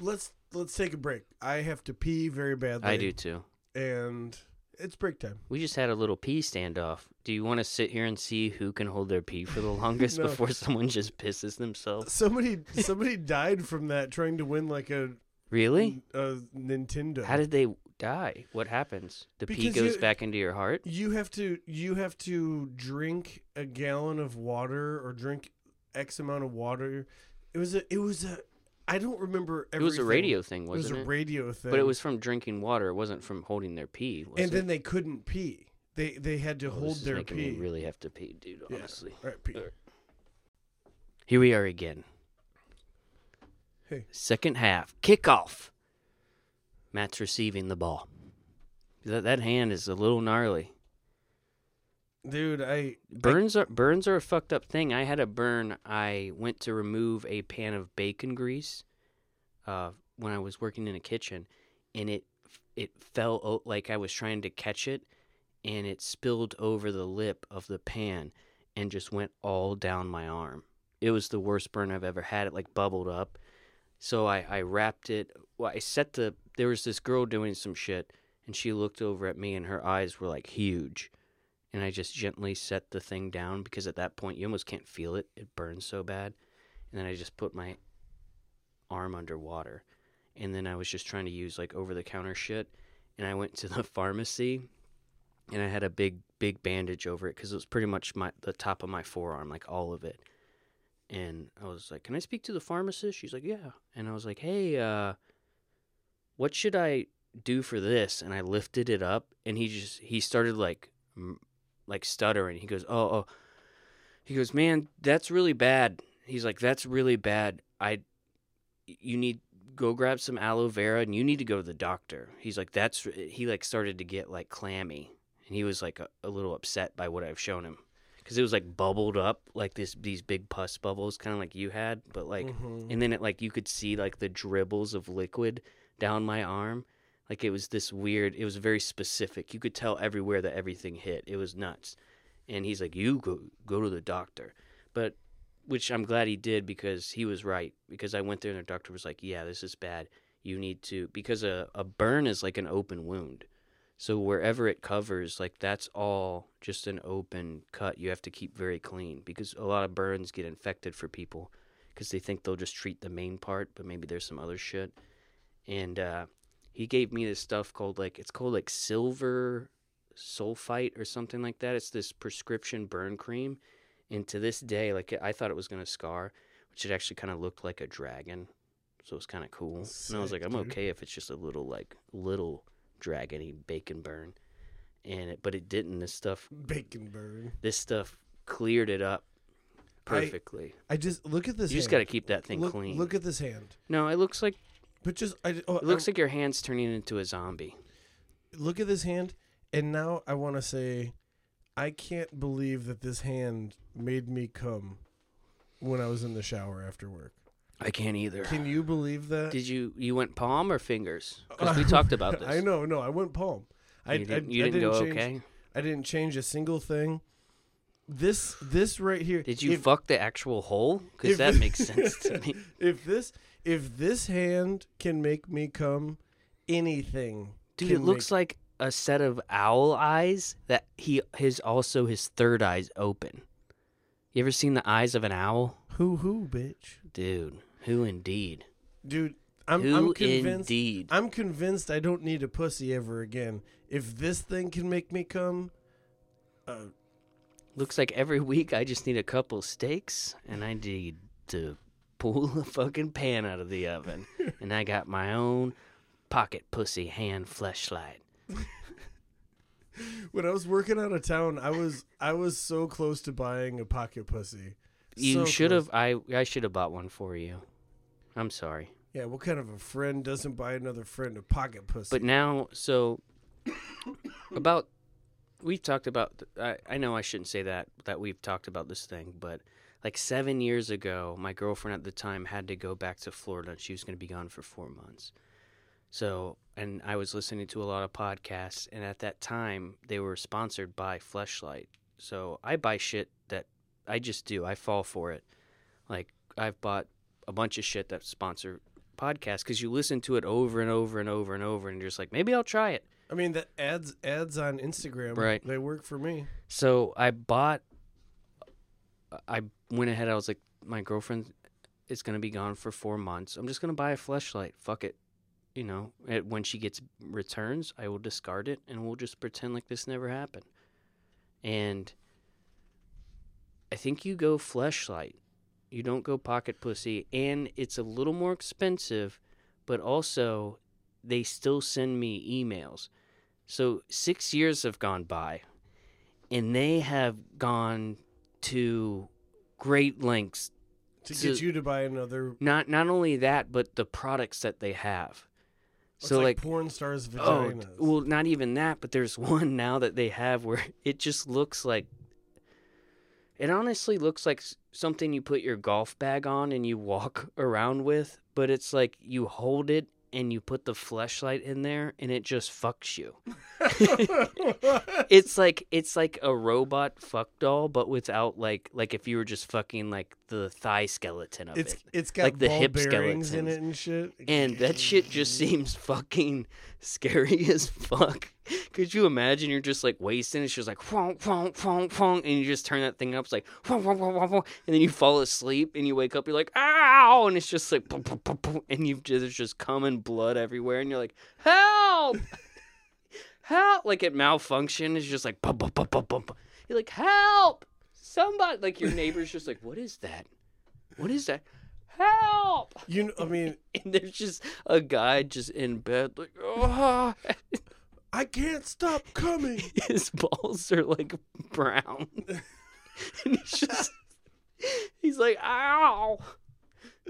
let's let's take a break. I have to pee very badly. I do too. And it's break time. We just had a little pee standoff. Do you want to sit here and see who can hold their pee for the longest No. before someone just pisses themselves? Somebody somebody died from that trying to win like a Really? a Nintendo. How did they die? What happens? The pee Because goes you- back into your heart? you have to you have to drink a gallon of water or drink X amount of water. It was a it was a I don't remember It was a radio thing, It was wasn't it? a radio thing. But it was from drinking water. It wasn't from holding their pee. Was and then they couldn't pee. They they had to Oh, hold their making pee. me really have to pee, dude. Yeah. Honestly. All right, pee. Here we are again. Hey. Second half kickoff. Matt's receiving the ball. That that hand is a little gnarly. Dude, I Burns are burns are a fucked up thing. I had a burn. I went to remove a pan of bacon grease uh, when I was working in a kitchen, and it it fell out like I was trying to catch it, and it spilled over the lip of the pan and just went all down my arm. It was the worst burn I've ever had. It like bubbled up. So I, I wrapped it. Well, I set the. There was this girl doing some shit, and she looked over at me, and her eyes were like huge. And I just gently set the thing down because at that point you almost can't feel it. It burns so bad. And then I just put my arm underwater. And then I was just trying to use like over the counter shit. And I went to the pharmacy and I had a big, big bandage over it because it was pretty much my the top of my forearm, like all of it. And I was like, "Can I speak to the pharmacist?" She's like, "Yeah." And I was like, "Hey, uh, what should I do for this?" And I lifted it up, and he just he started like, like stuttering. He goes, "Oh, oh," he goes, "Man, that's really bad." He's like, "That's really bad. I, you need go grab some aloe vera, and you need to go to the doctor." He's like, "That's," he like started to get like clammy, and he was like a, a little upset by what I've shown him because it was like bubbled up like this these big pus bubbles kind of like you had but like Mhm. and then it like you could see like the dribbles of liquid down my arm like it was this weird it was very specific. You could tell everywhere that everything hit. It was nuts. And he's like you go go to the doctor. But which i'm glad he did because he was right. Because i went there and the doctor was like yeah this is bad. You need to because a, a burn is like an open wound. So wherever it covers, like that's all just an open cut. You have to keep very clean because a lot of burns get infected for people because they think they'll just treat the main part, but maybe there's some other shit. And uh, he gave me this stuff called like it's called like silver sulfite or something like that. It's this prescription burn cream, and to this day, like I thought it was gonna scar, which it actually kind of looked like a dragon, so it's kind of cool. and I was like, I'm dude. okay if it's just a little like little dragony bacon burn, and it but it didn't. This stuff Bacon burn. this stuff cleared it up perfectly. I just look at this. you just got to keep that thing look, clean. Look at this hand. no, it looks like But just I oh, it looks like your hand's turning into a zombie. look at this hand, and now I want to say, I can't believe that this hand made me come when I was in the shower after work. I can't either. Can you believe that? Did you you went palm or fingers? Because we talked about this. I know, no, I went palm. I, You didn't, I, you I didn't go change, okay. I didn't change a single thing. This this right here. Did you if, fuck the actual hole? Because that makes sense to me. if this if this hand can make me come, anything. Dude, it looks make, like a set of owl eyes that he his also his third eye's open. You ever seen the eyes of an owl? who who bitch, Dude, who indeed? dude. I'm who I'm convinced. indeed? I'm convinced I don't need a pussy ever again. If this thing can make me come, uh, Looks like every week I just need a couple steaks and I need to pull the fucking pan out of the oven. and I got my own pocket pussy hand fleshlight. when I was working out of town, I was I was so close to buying a pocket pussy. You So should have I I should have bought one for you. I'm sorry. Yeah, what kind of a friend doesn't buy another friend a pocket pussy? But now, so about we've talked about. I I know I shouldn't say that that we've talked about this thing, but like seven years ago, my girlfriend at the time had to go back to Florida, and she was going to be gone for four months. So, and I was listening to a lot of podcasts, and at that time, they were sponsored by Fleshlight. So I buy shit that I just do. I fall for it. Like I've bought a bunch of shit that sponsor podcasts because you listen to it over and over and over and over, and you're just like, maybe I'll try it. I mean, the ads ads on Instagram, Right. They work for me. So I bought. I went ahead. I was like, my girlfriend is gonna be gone for four months. I'm just gonna buy a fleshlight. Fuck it. You know, and when she gets returns, I will discard it, and we'll just pretend like this never happened. And I think you go fleshlight. You don't go pocket pussy, and it's a little more expensive, but also they still send me emails. So six years have gone by, and they have gone to great lengths. To So- get you to buy another, Not not only that, but the products that they have. it's So like, like, porn stars' oh, vaginas. d- well, not even that, but there's one now that they have where it just looks like. It honestly looks like something you put your golf bag on and you walk around with, but it's like you hold it and you put the fleshlight in there and it just fucks you. it's like it's like a robot fuck doll, but without like like if you were just fucking like the thigh skeleton of It's it. it's got Like the hip bearings in it and shit. And that shit just seems fucking scary as fuck. Could you imagine you're just like wasting? It's just like fong, fong, fong, fong, and you just turn that thing up. It's like fong, fong, fong, fong, and then you fall asleep and you wake up. You're like ow, and it's just like boom, boom, boom, boom, and you've just there's just cum and blood everywhere, and you're like help, help. Like it malfunction. It's just like bum, bum, bum. bum. You're like help, somebody. Like your neighbor's just like what is that? What is that? Help! You know, I mean, and there's just a guy just in bed like oh I can't stop coming. his balls are like brown and he's just he's like ow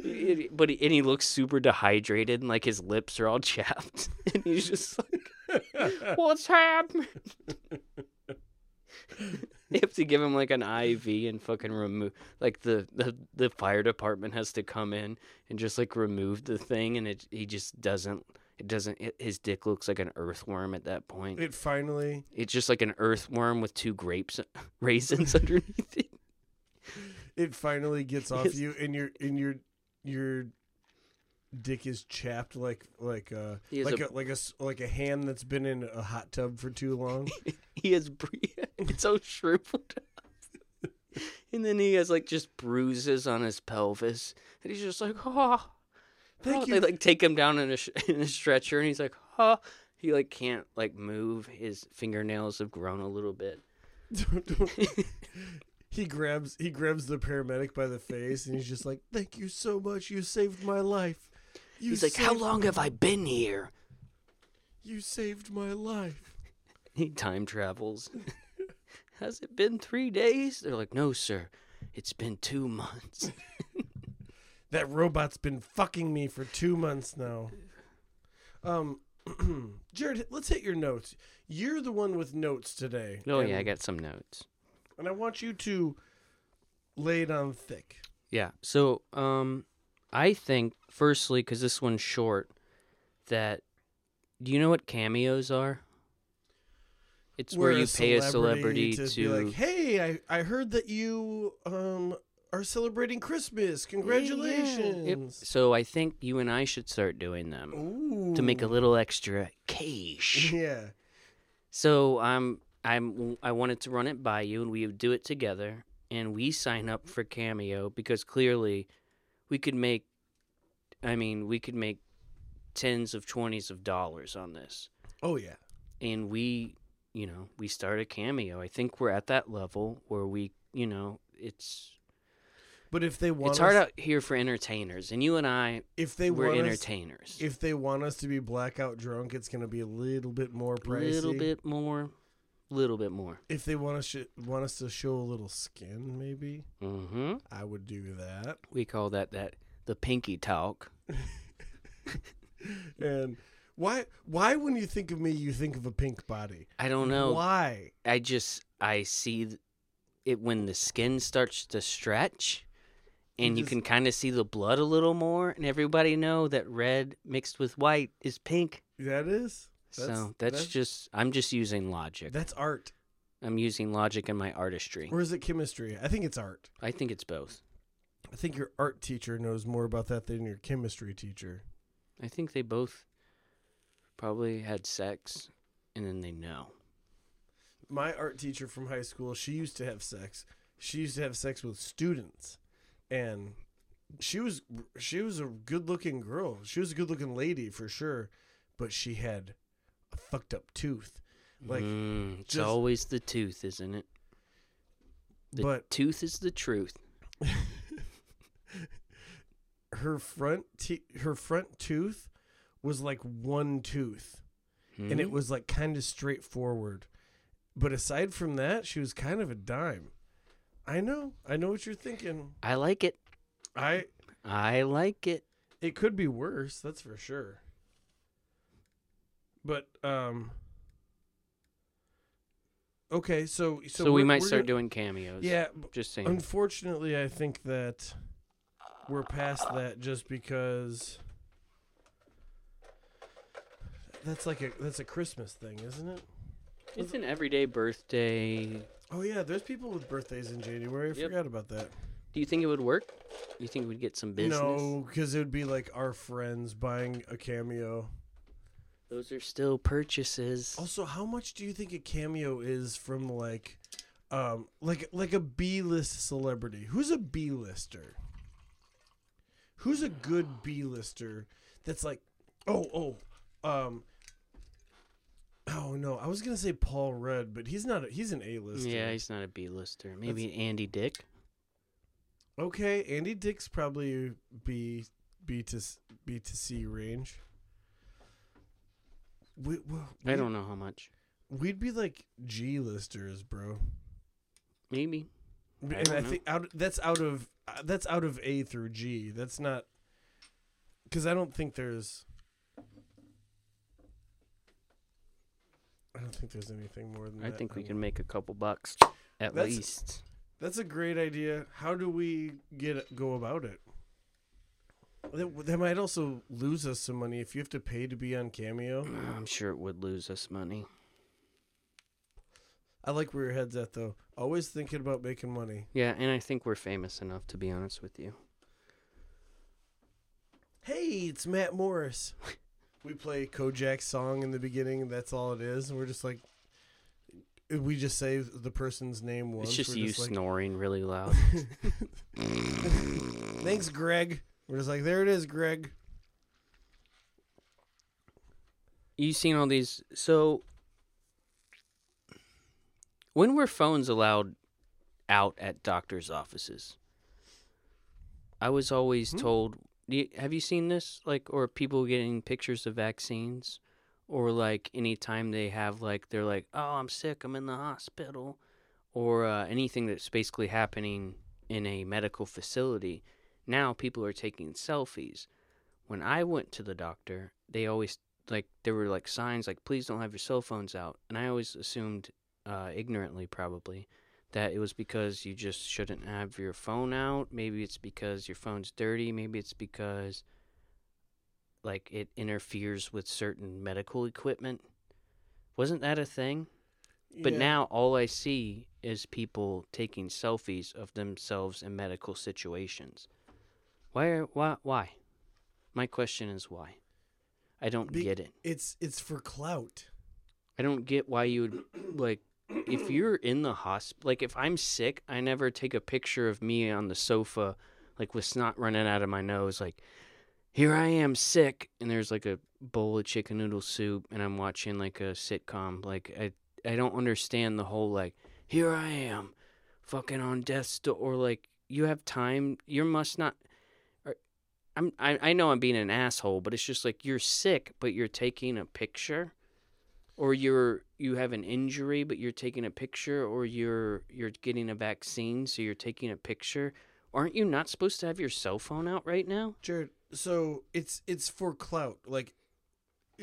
He- but he, and he looks super dehydrated and like his lips are all chapped and he's just like what's happening have to give him like an IV and fucking remove like the, the the fire department has to come in and just like remove the thing and it he just doesn't it doesn't it, his dick looks like an earthworm at that point. It finally, it's just like an earthworm with two grapes raisins underneath it. It finally gets off you, and your and your your dick is chapped like like uh has like a- a, like a like a hand that's been in a hot tub for too long. he has bru- it's all shriveled up and then he has like just bruises on his pelvis and he's just like oh Thank oh." you. they like take him down in a, sh- in a stretcher and he's like huh he like can't like move his fingernails have grown a little bit he grabs he grabs the paramedic by the face, and he's just like, "Thank you so much. You saved my life. You he's like how long have i been here You saved my life." he time travels has it been three days they're like no sir it's been two months That robot's been fucking me for two months now. Um, Jarrod, let's hit your notes. You're the one with notes today. oh yeah i got some notes And I want you to lay it on thick. Yeah. So, um, I think firstly, because this one's short, that do you know what cameos are? It's where, you pay a celebrity to. be like, "Hey, I, I heard that you um are celebrating Christmas. Yeah, yeah. Congratulations!" Yep. So I think you and I should start doing them Ooh. to make a little extra cash. Yeah. So I'm I'm I wanted to run it by you, and we would do it together, and we sign up for Cameo because clearly we could make. I mean, we could make tens of twenties of dollars on this, Oh yeah. and we, you know, we start a Cameo. I think we're at that level where we, you know, it's But if they want it's hard us, out here for entertainers, and you and I, if they we're want us, entertainers. if they want us to be blackout drunk, it's gonna be a little bit more a pricey. little bit more, little bit more. If they want us sh- want us to show a little skin, maybe Mm-hmm. I would do that. We call that that the pinky talk. And why why when you think of me, you think of a pink body? I don't know. Why? I just I see it when the skin starts to stretch, and you just- can kind of see the blood a little more, and everybody know that red mixed with white is pink. That is. so that's, just I'm just using logic. that's art. I'm using logic in my artistry. Or is it chemistry? I think it's art. I think it's both. I think your art teacher knows more about that than your chemistry teacher. I think they both probably had sex, and then they know. My art teacher from high school, she used to have sex. She used to have sex with students, and she was she was a good looking girl. She was a good looking lady for sure, but she had a fucked up tooth. Like, Mm, it's just- always the tooth, isn't it? The but tooth is the truth. her front te- her front tooth was like one tooth. and it Mhm. was like kind of straightforward. But aside from that, she was kind of a dime. I know, I know what you're thinking. I like it. I I like it. it could be worse, that's for sure. But um Okay, so so, So, we might start gonna- doing cameos. Yeah, Just saying. unfortunately, I think that we're past that just because that's like a that's a Christmas thing, isn't it? It's an everyday birthday. Oh yeah, there's people with birthdays in January. I Yep. forgot about that. Do you think it would work? You think we'd get some business? No, because it would be like our friends buying a cameo. Those are still purchases. Also, how much do you think a cameo is from like, um, like like a B list celebrity? Who's a B lister? Who's a good B lister? That's like, oh oh, um. Oh no, I was gonna say Paul Rudd, but he's not. A, he's an A lister. Yeah, he's not a B-lister. Maybe Andy Dick. Okay, Andy Dick's probably B B to B to C range. We, we, I don't know how much. We'd be like G listers, bro. Maybe. I and I know. think out that's out of that's out of A through G. That's not because I don't think there's. Don't think there's anything more than that. I that. think we can make a couple bucks at That's- least. That's a great idea. How do we get go about it? That, that might also lose us some money if you have to pay to be on Cameo. I'm sure it would lose us money. I like where your head's at though. Always thinking about making money. Yeah, and I think we're famous enough to be honest with you. Hey, it's Matt Morris. we play Kojak's song in the beginning, and that's all it is. And we're just like, we just say the person's name once. it's just we're you like, snoring really loud. Thanks, Greg. We're just like, there it is, Greg. you seen all these so when were phones allowed out at doctors offices i was always Hmm. told you- have you seen this? Like or people getting pictures of vaccines? Or like anytime they have like they're like oh i'm sick i'm in the hospital. Or uh, anything that's basically happening in a medical facility now people are taking selfies. When i went to the doctor they always like there were like signs like please don't have your cell phones out. And i always assumed uh, ignorantly probably that it was because you just shouldn't have your phone out. Maybe it's because your phone's dirty. Maybe it's because like it interferes with certain medical equipment. Wasn't that a thing? But Yeah. now all i see is people taking selfies of themselves in medical situations. Why are, why why? My question is why. I don't Be- get it. it's it's for clout. I don't get why you would like if you're in the hospital. Like if I'm sick, I never take a picture of me on the sofa, like with snot running out of my nose. Like here I am sick, and there's like a bowl of chicken noodle soup, and I'm watching like a sitcom. Like I I don't understand the whole like here I am, fucking on death's door. Or like you have time. You must not. or- I'm I, I know I'm being an asshole, but it's just like you're sick, but you're taking a picture or you're you have an injury but you're taking a picture or you're you're getting a vaccine so you're taking a picture aren't you not supposed to have your cell phone out right now Jarrod, so it's it's for clout. Like,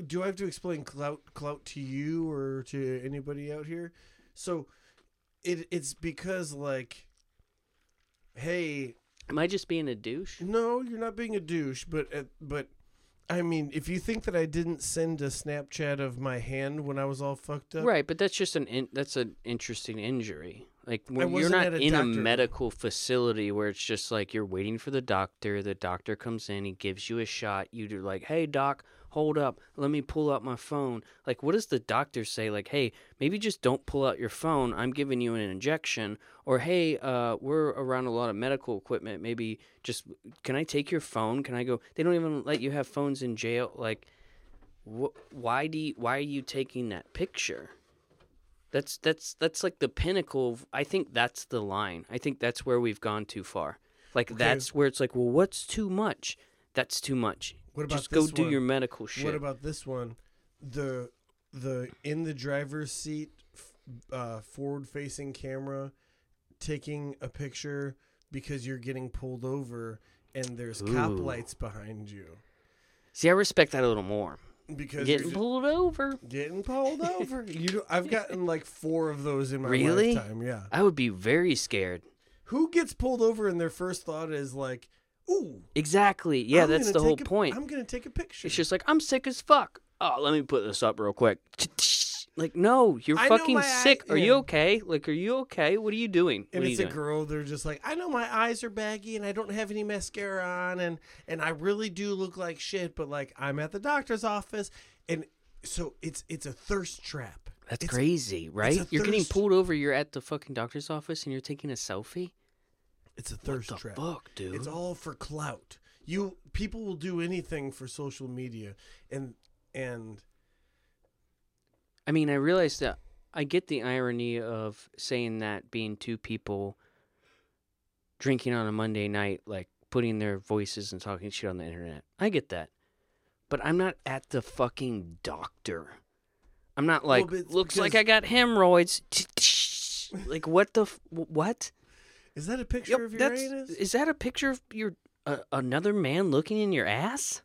do I have to explain clout clout to you or to anybody out here? So, it it's because like, hey, am i just being a douche no, you're not being a douche, but uh, but. I mean, if you think that I didn't send a Snapchat of my hand when I was all fucked up, right but that's just an in, that's an interesting injury like when you're wasn't not at a in a doctor. medical facility where it's just like you're waiting for the doctor the doctor comes in he gives you a shot you're like hey doc hold up let me pull out my phone. Like what does the doctor say? Like hey maybe just don't pull out your phone. I'm giving you an injection. Or hey uh, we're around a lot of medical equipment. Maybe just can i take your phone? Can i go they don't even let you have phones in jail. Like wh- why do you, why are you taking that picture? That's that's that's like the pinnacle of i think that's the line. I think that's where we've gone too far. Like Okay. that's where it's like well what's too much? That's too much What about just go do one? your medical shit What about this one? The the in the driver's seat, uh, forward facing camera, taking a picture because you're getting pulled over and there's cop lights behind you see i respect that a little more because getting pulled over getting pulled over. You I've gotten like four of those in my Really? lifetime. Yeah. i would be very scared Who gets pulled over and their first thought is like, "Ooh, exactly yeah I'm that's the whole a- point I'm gonna take a picture." it's just like i'm sick as fuck oh, let me put this up real quick. Like, no, you're I fucking my eye- sick. Are yeah. you okay? Like, are you okay? What are you doing? Are it's a doing? girl. They're just like, I know my eyes are baggy and I don't have any mascara on, and and I really do look like shit. But like, I'm at the doctor's office, and so it's it's a thirst trap. That's It's- crazy, right? You're getting pulled over. You're at the fucking doctor's office and you're taking a selfie. It's a thirst the trap. fuck, dude? It's all for clout. You people will do anything for social media, and and I mean, I realize that I get the irony of saying that being two people drinking on a Monday night, like putting their voices and talking shit on the internet. I get that. But I'm not at the fucking doctor. I'm not like, but it's looks like I got hemorrhoids. like, what the, f- what? Is that a picture Yep, of your anus? is that a picture of your uh, another man looking in your ass?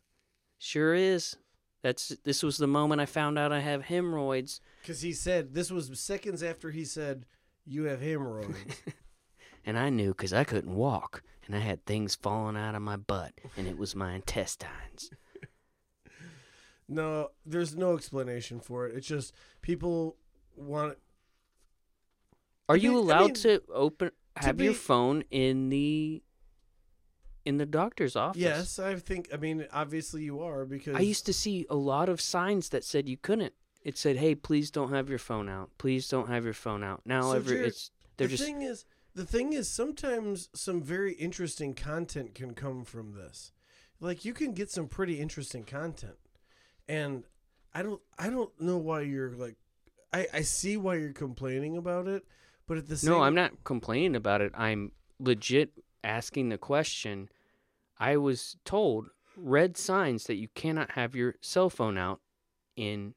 Sure is. That's this was the moment I found out I have hemorrhoids. Because he said this was seconds after he said you have hemorrhoids. And I knew because I couldn't walk, and I had things falling out of my butt, and it was my intestines. no, there's no explanation for it. It's just people want. Are I you mean- I allowed mean, to open have your phone in the in the doctor's office? Yes, I think. I mean, obviously you are because I used to see a lot of signs that said you couldn't. It said, "Hey, please don't have your phone out. Please don't have your phone out." Now, So, every Jarrod, it's they're the just thing is, the thing is, sometimes some very interesting content can come from this. Like you can get some pretty interesting content, and I don't, I don't know why you're like, I, I see why you're complaining about it, but at the same, No, I'm not complaining about it. I'm legit asking the question. I was told red signs that you cannot have your cell phone out in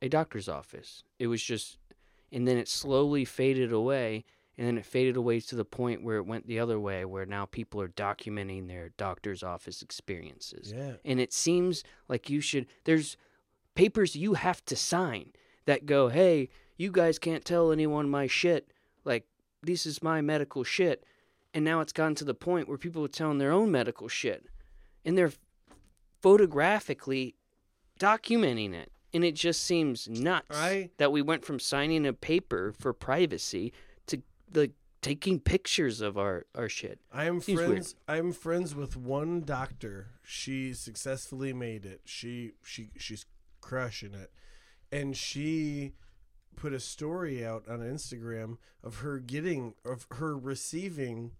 a doctor's office. It was just and then it slowly faded away and then it faded away to the point where it went the other way where now people are documenting their doctor's office experiences. Yeah, And it seems like you should there's papers you have to sign that go, "Hey, you guys can't tell anyone my shit. Like this is my medical shit." And now it's gotten to the point where people are telling their own medical shit and they're photographically documenting it. And it just seems nuts I- that we went from signing a paper for privacy to like taking pictures of our, our shit. I am Seems weird. friends. I'm friends with one doctor. She successfully made it. She she she's crushing it, and she put a story out on Instagram of her getting of her receiving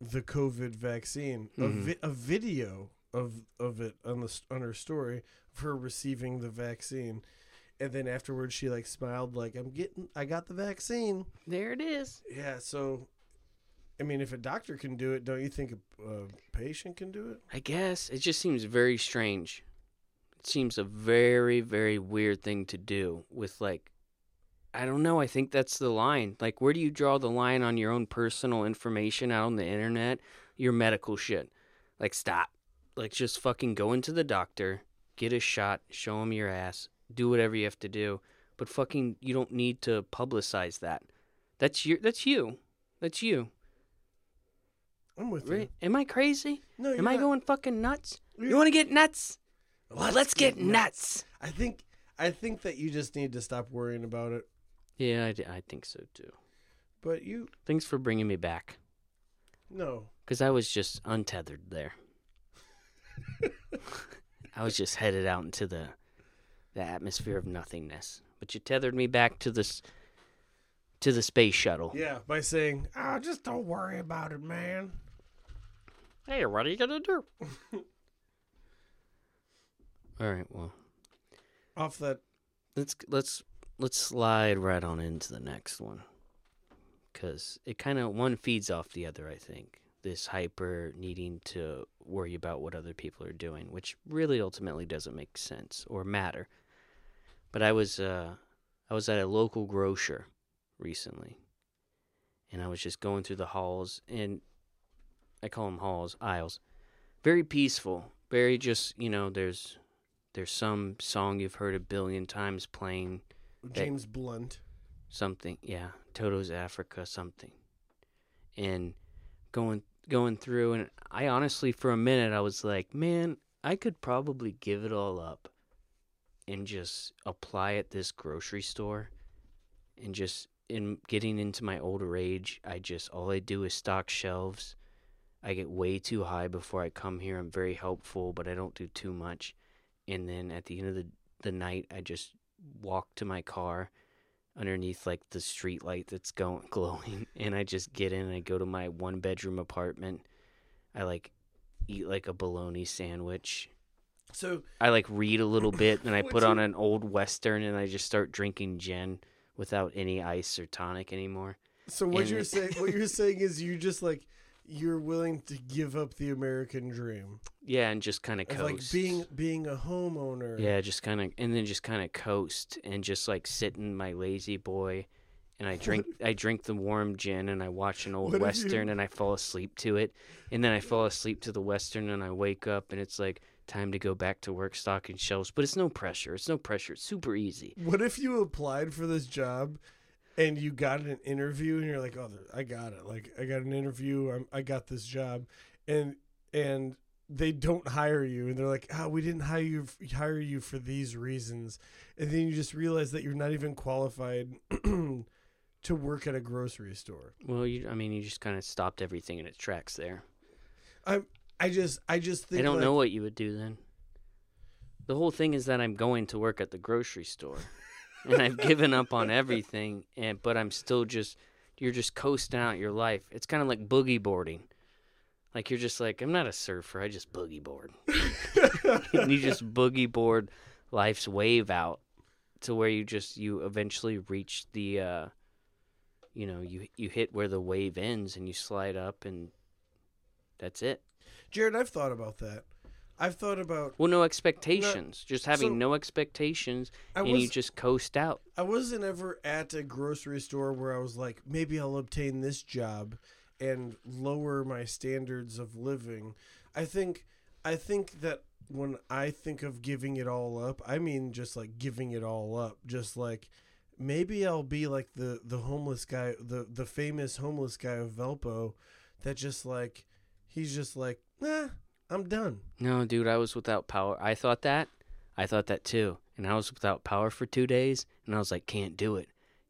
the COVID vaccine. A, Mhm. vi- a video of of it on the on her story of her receiving the vaccine. And then afterwards, she like smiled, like I'm getting, I got the vaccine. There it is. Yeah, so I mean, if a doctor can do it, don't you think a, a patient can do it? I guess it just seems very strange. It seems a very, very weird thing to do with like I don't know, I think that's the line. Like where do you draw the line on your own personal information out on the internet? Your medical shit. Like stop. Like just fucking go into the doctor, get a shot, show him your ass, do whatever you have to do. But fucking you don't need to publicize that. That's your that's you. That's you. I'm with Right? Am I crazy? No, Am you're I not. going fucking nuts? You're- You want to get nuts? Well, let's, get, nuts. I think I think that you just need to stop worrying about it. Yeah, I, d- I think so too. But you, Thanks for bringing me back. no, Because I was just untethered there. I was just headed out into the the atmosphere of nothingness. But you tethered me back to this to the space shuttle. yeah, by saying, "Ah, just don't worry about it, man." Hey, what are you gonna do? All right, well, Off that, let's let's let's slide right on into the next one. Because it kind of one feeds off the other i think. This hyper needing to worry about what other people are doing which really ultimately doesn't make sense or matter. But i was uh i was at a local grocer recently and i was just going through the halls and i call them halls aisles. Very peaceful very just you know there's there's some song you've heard a billion times playing James Blunt. something yeah toto's africa something and going going through and i honestly for a minute i was like man i could probably give it all up and just apply at this grocery store and just in getting into my older age, I just all I do is stock shelves. I get way too high before I come here. I'm very helpful, but I don't do too much. And then at the end of the, the night, I just walk to my car underneath like the street light that's going glowing and I just get in and I go to my one bedroom apartment. I like eat like a bologna sandwich. So I like read a little bit and I put on an old western and I just start drinking gin without any ice or tonic anymore. so what And you're it- saying what you're saying is you just like you're willing to give up the American dream Yeah, and just kind of coast. like being being a homeowner. Yeah, just kind of, and then just kind of coast and just like sit in my lazy boy, and I drink, I drink the warm gin and I watch an old What if you- western and I fall asleep to it, and then I fall asleep to the western and I wake up and it's like time to go back to work stocking shelves, but it's no pressure. It's no pressure. It's super easy. What if you applied for this job and you got an interview and you're like, "Oh, I got it. Like I got an interview. I'm, I got this job." And and they don't hire you and they're like, "Ah, we didn't hire you hire you for these reasons." And then you just realize that you're not even qualified to work at a grocery store. Well, you, I mean, you just kind of stopped everything in its tracks there. I just I just think I don't like, know what you would do then. The whole thing is that I'm going to work at the grocery store, and I've given up on everything. And but I'm still just you're just coasting out your life. It's kind of like boogie boarding. Like you're just like I'm not a surfer. I just boogie board. and you just boogie board life's wave out to where you just you eventually reach the uh you know you you hit where the wave ends and you slide up and that's it. Jarrod, I've thought about that. I've thought about Well, no expectations. just having so- no expectations, I and was you just coast out. I wasn't ever at a grocery store where I was like, maybe I'll obtain this job and lower my standards of living. I think I think that when I think of giving it all up, I mean just like giving it all up. Just like maybe I'll be like the the homeless guy, the the famous homeless guy of Valpo that just like he's just like, "Nah, I'm done." No, dude, I was without power. I thought that. I thought that too. And I was without power for two days, and I was like, can't do it.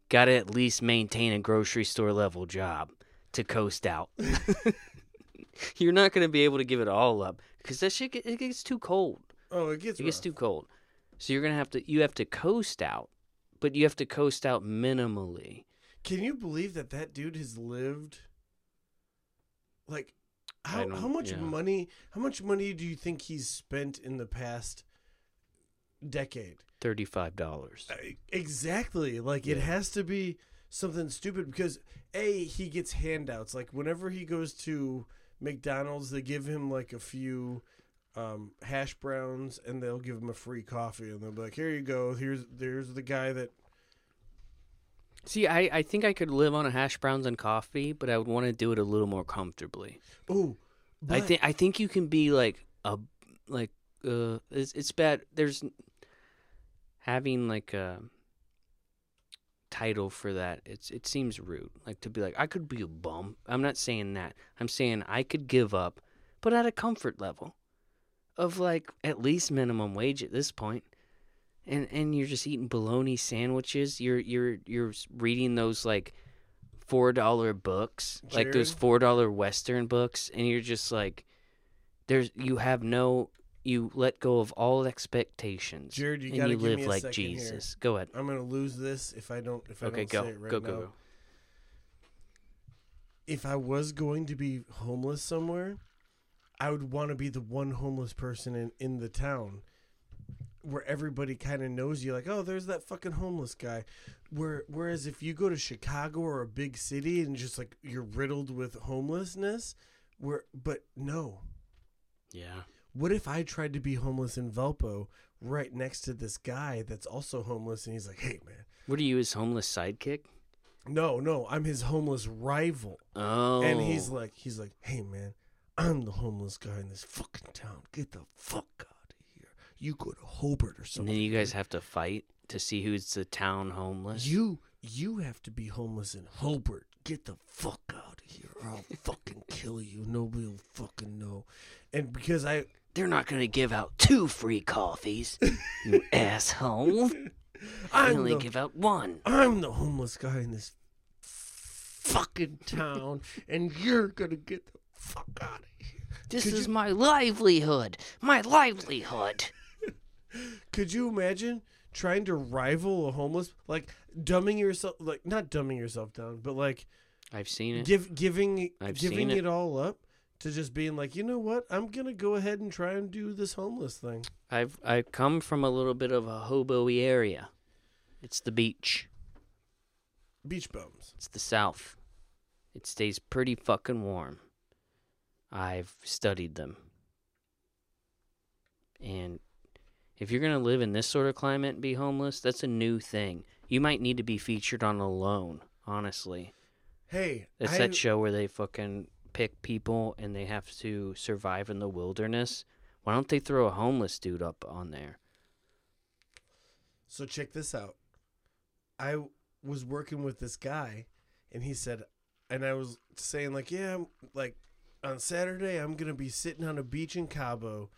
Got to at least maintain a grocery store level job to coast out. You're not going to be able to give it all up because that shit it gets too cold. Oh, it gets It gets too cold. So you're going to have to you have to coast out, but you have to coast out minimally. Can you believe that that dude has lived like how how much yeah. money how much money do you think he's spent in the past decade? $35. Uh, Exactly. Like it has to be something stupid because a he gets handouts like whenever he goes to McDonald's they give him like a few um, hash browns and they'll give him a free coffee and they'll be like here you go here's there's the guy that See, I, I think I could live on a hash browns and coffee, but I would want to do it a little more comfortably. oh I think I think you can be like a like uh it's, it's bad. There's having like a title for that. It's it seems rude. Like to be like I could be a bum. I'm not saying that. I'm saying I could give up, but at a comfort level of like at least minimum wage at this point. And and you're just eating bologna sandwiches. You're you're you're reading those like four dollar books, like those four dollar western books, and you're just like, there's you have no you let go of all expectations, Jarrod, you and gotta you give live me a like second here. Go ahead. I'm gonna lose this if I don't if I Okay, don't go say it right go now. go go. If I was going to be homeless somewhere, I would want to be the one homeless person in in the town where everybody kind of knows you like, "Oh, there's that fucking homeless guy." Where whereas if you go to Chicago or a big city and just like you're riddled with homelessness, where but no. Yeah. What if I tried to be homeless in Valpo right next to this guy that's also homeless and he's like, "Hey, man, What are you, his homeless sidekick? No, no, I'm his homeless rival. Oh, And he's like, he's like, hey man, I'm the homeless guy in this fucking town. Get the fuck here. You go to Hobart or something. and then you guys have to fight to see who's the town homeless. you, you have to be homeless in Hobart. Get the fuck out of here, or I'll fucking kill you. Nobody will fucking know. And because I, They're not gonna give out two free coffees, you asshole. I'm only the, give out one. I'm the homeless guy in this fucking town, and you're gonna get the fuck out of here. This Could is you- my livelihood. My livelihood. Could you imagine trying to rival a homeless, like dumbing yourself, like not dumbing yourself down, but like I've seen it. give giving I've giving it. it. all up to just being like, you know what, I'm gonna go ahead and try and do this homeless thing. I've I come from a little bit of a hobo-y area. It's the beach. Beach bums. It's the south. It stays pretty fucking warm. I've studied them. And if you're going to live in this sort of climate and be homeless, that's a new thing. You might need to be featured on Alone, honestly. Hey, It's I, that show where they fucking pick people and they have to survive in the wilderness. Why don't they throw a homeless dude up on there? So check this out. I was working with this guy, and he said, and I was saying like, yeah, I'm, like on Saturday I'm gonna be sitting on a beach in Cabo,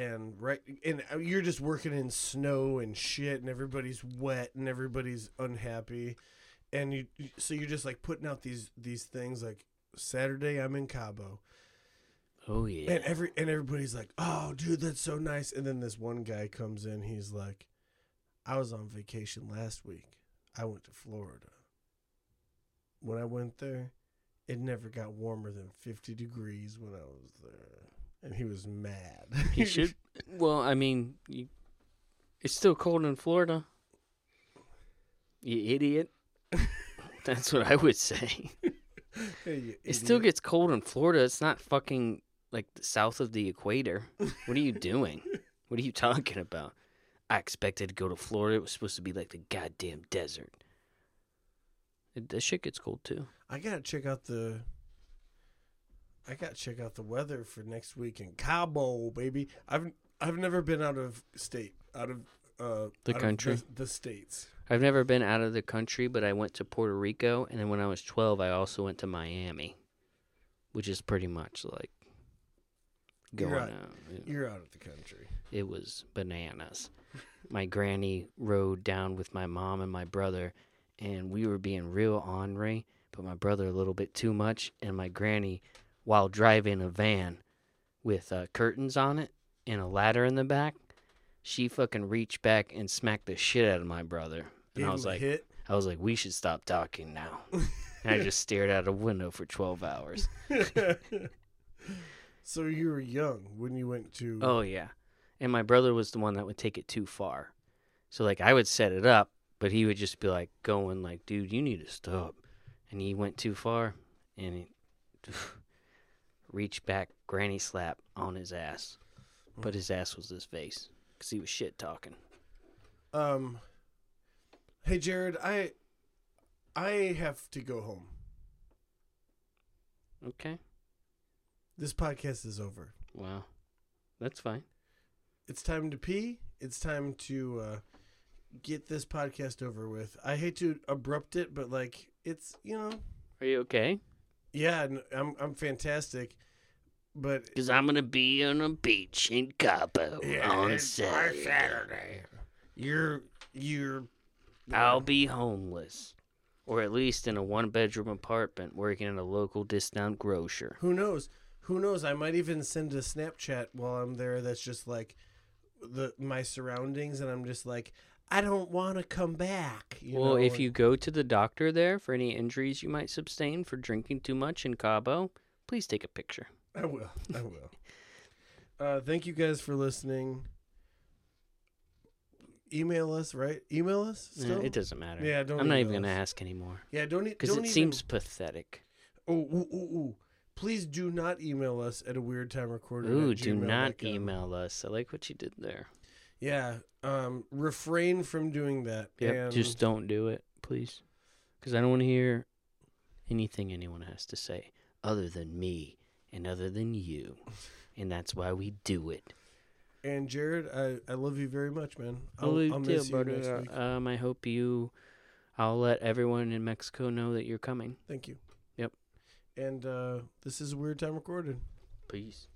and right, and uh, you're just working in snow and shit, and everybody's wet and everybody's unhappy, and you so you're just like putting out these these things like Saturday I'm in Cabo, Oh, yeah. and every and everybody's like, "Oh, dude, that's so nice." And then this one guy comes in. He's like, "I was on vacation last week. I went to Florida. When I went there, it never got warmer than 50 degrees when I was there." And he was mad. He should. Well, I mean, you, it's still cold in Florida. You idiot. That's what I would say. Hey, It still gets cold in Florida. It's not fucking like the south of the equator. What are you doing? what are you talking about? I expected to go to Florida. It was supposed to be like the goddamn desert. It, that shit gets cold too. I gotta check out the. I gotta check out the weather for next week in Cabo, baby. I've I've never been out of state, out of uh The out of country? the, the states. I've never been out of the country, but I went to Puerto Rico, and then when I was 12, I also went to Miami, which is pretty much like You're going out. out. It, You're out of the country. it was bananas. my granny rode down with my mom and my brother, and we were being real ornery, but my brother a little bit too much, and my granny, while driving a van with uh, curtains on it and a ladder in the back, she fucking reached back and smacked the shit out of my brother. And Gave I was like, hit. I was like, we should stop talking now. and I just stared out a window for 12 hours. so you were young when you went to. Oh, yeah. And my brother was the one that would take it too far. So, like, I would set it up, but he would just be like, going, like, dude, you need to stop. And he went too far and he reached back, granny slap on his ass. But his ass was his face because he was shit talking. Um. Hey Jarrod, I I have to go home. Okay. This podcast is over. Wow. That's fine. It's time to pee. It's time to uh, get this podcast over with. I hate to abrupt it, but like it's you know Are you okay? Yeah I'm I'm fantastic, but Because I'm going to be on a beach in Cabo on Saturday. Saturday. You're you're I'll be homeless. Or at least in a one bedroom apartment working at a local discount grocer. Who knows? Who knows? I might even send a Snapchat while I'm there. That's just like the my surroundings, and I'm just like, I don't want to come back. You well, know? if you go to the doctor there for any injuries you might sustain for drinking too much in Cabo, please take a picture. I will. I will. uh, thank you guys for listening. Email us, right? Email us. Still? it doesn't matter. Yeah, don't I'm not even going to ask anymore. yeah, don't. Because it even- seems pathetic. Oh, ooh, ooh, ooh. Please do not email us at a weird time recorder. Ooh, do not email us. I like what you did there. Yeah. Um. Refrain from doing that. Yep, and just don't do it, please. Because I don't want to hear anything anyone has to say other than me and other than you. And that's why we do it. And Jarrod, I, I love you very much, man. I I'll, love I'll too, miss you brother. next week. Um, I hope you. I'll let everyone in Mexico know that you're coming. Thank you. Yep. And uh, this is a weird time recorded. Peace.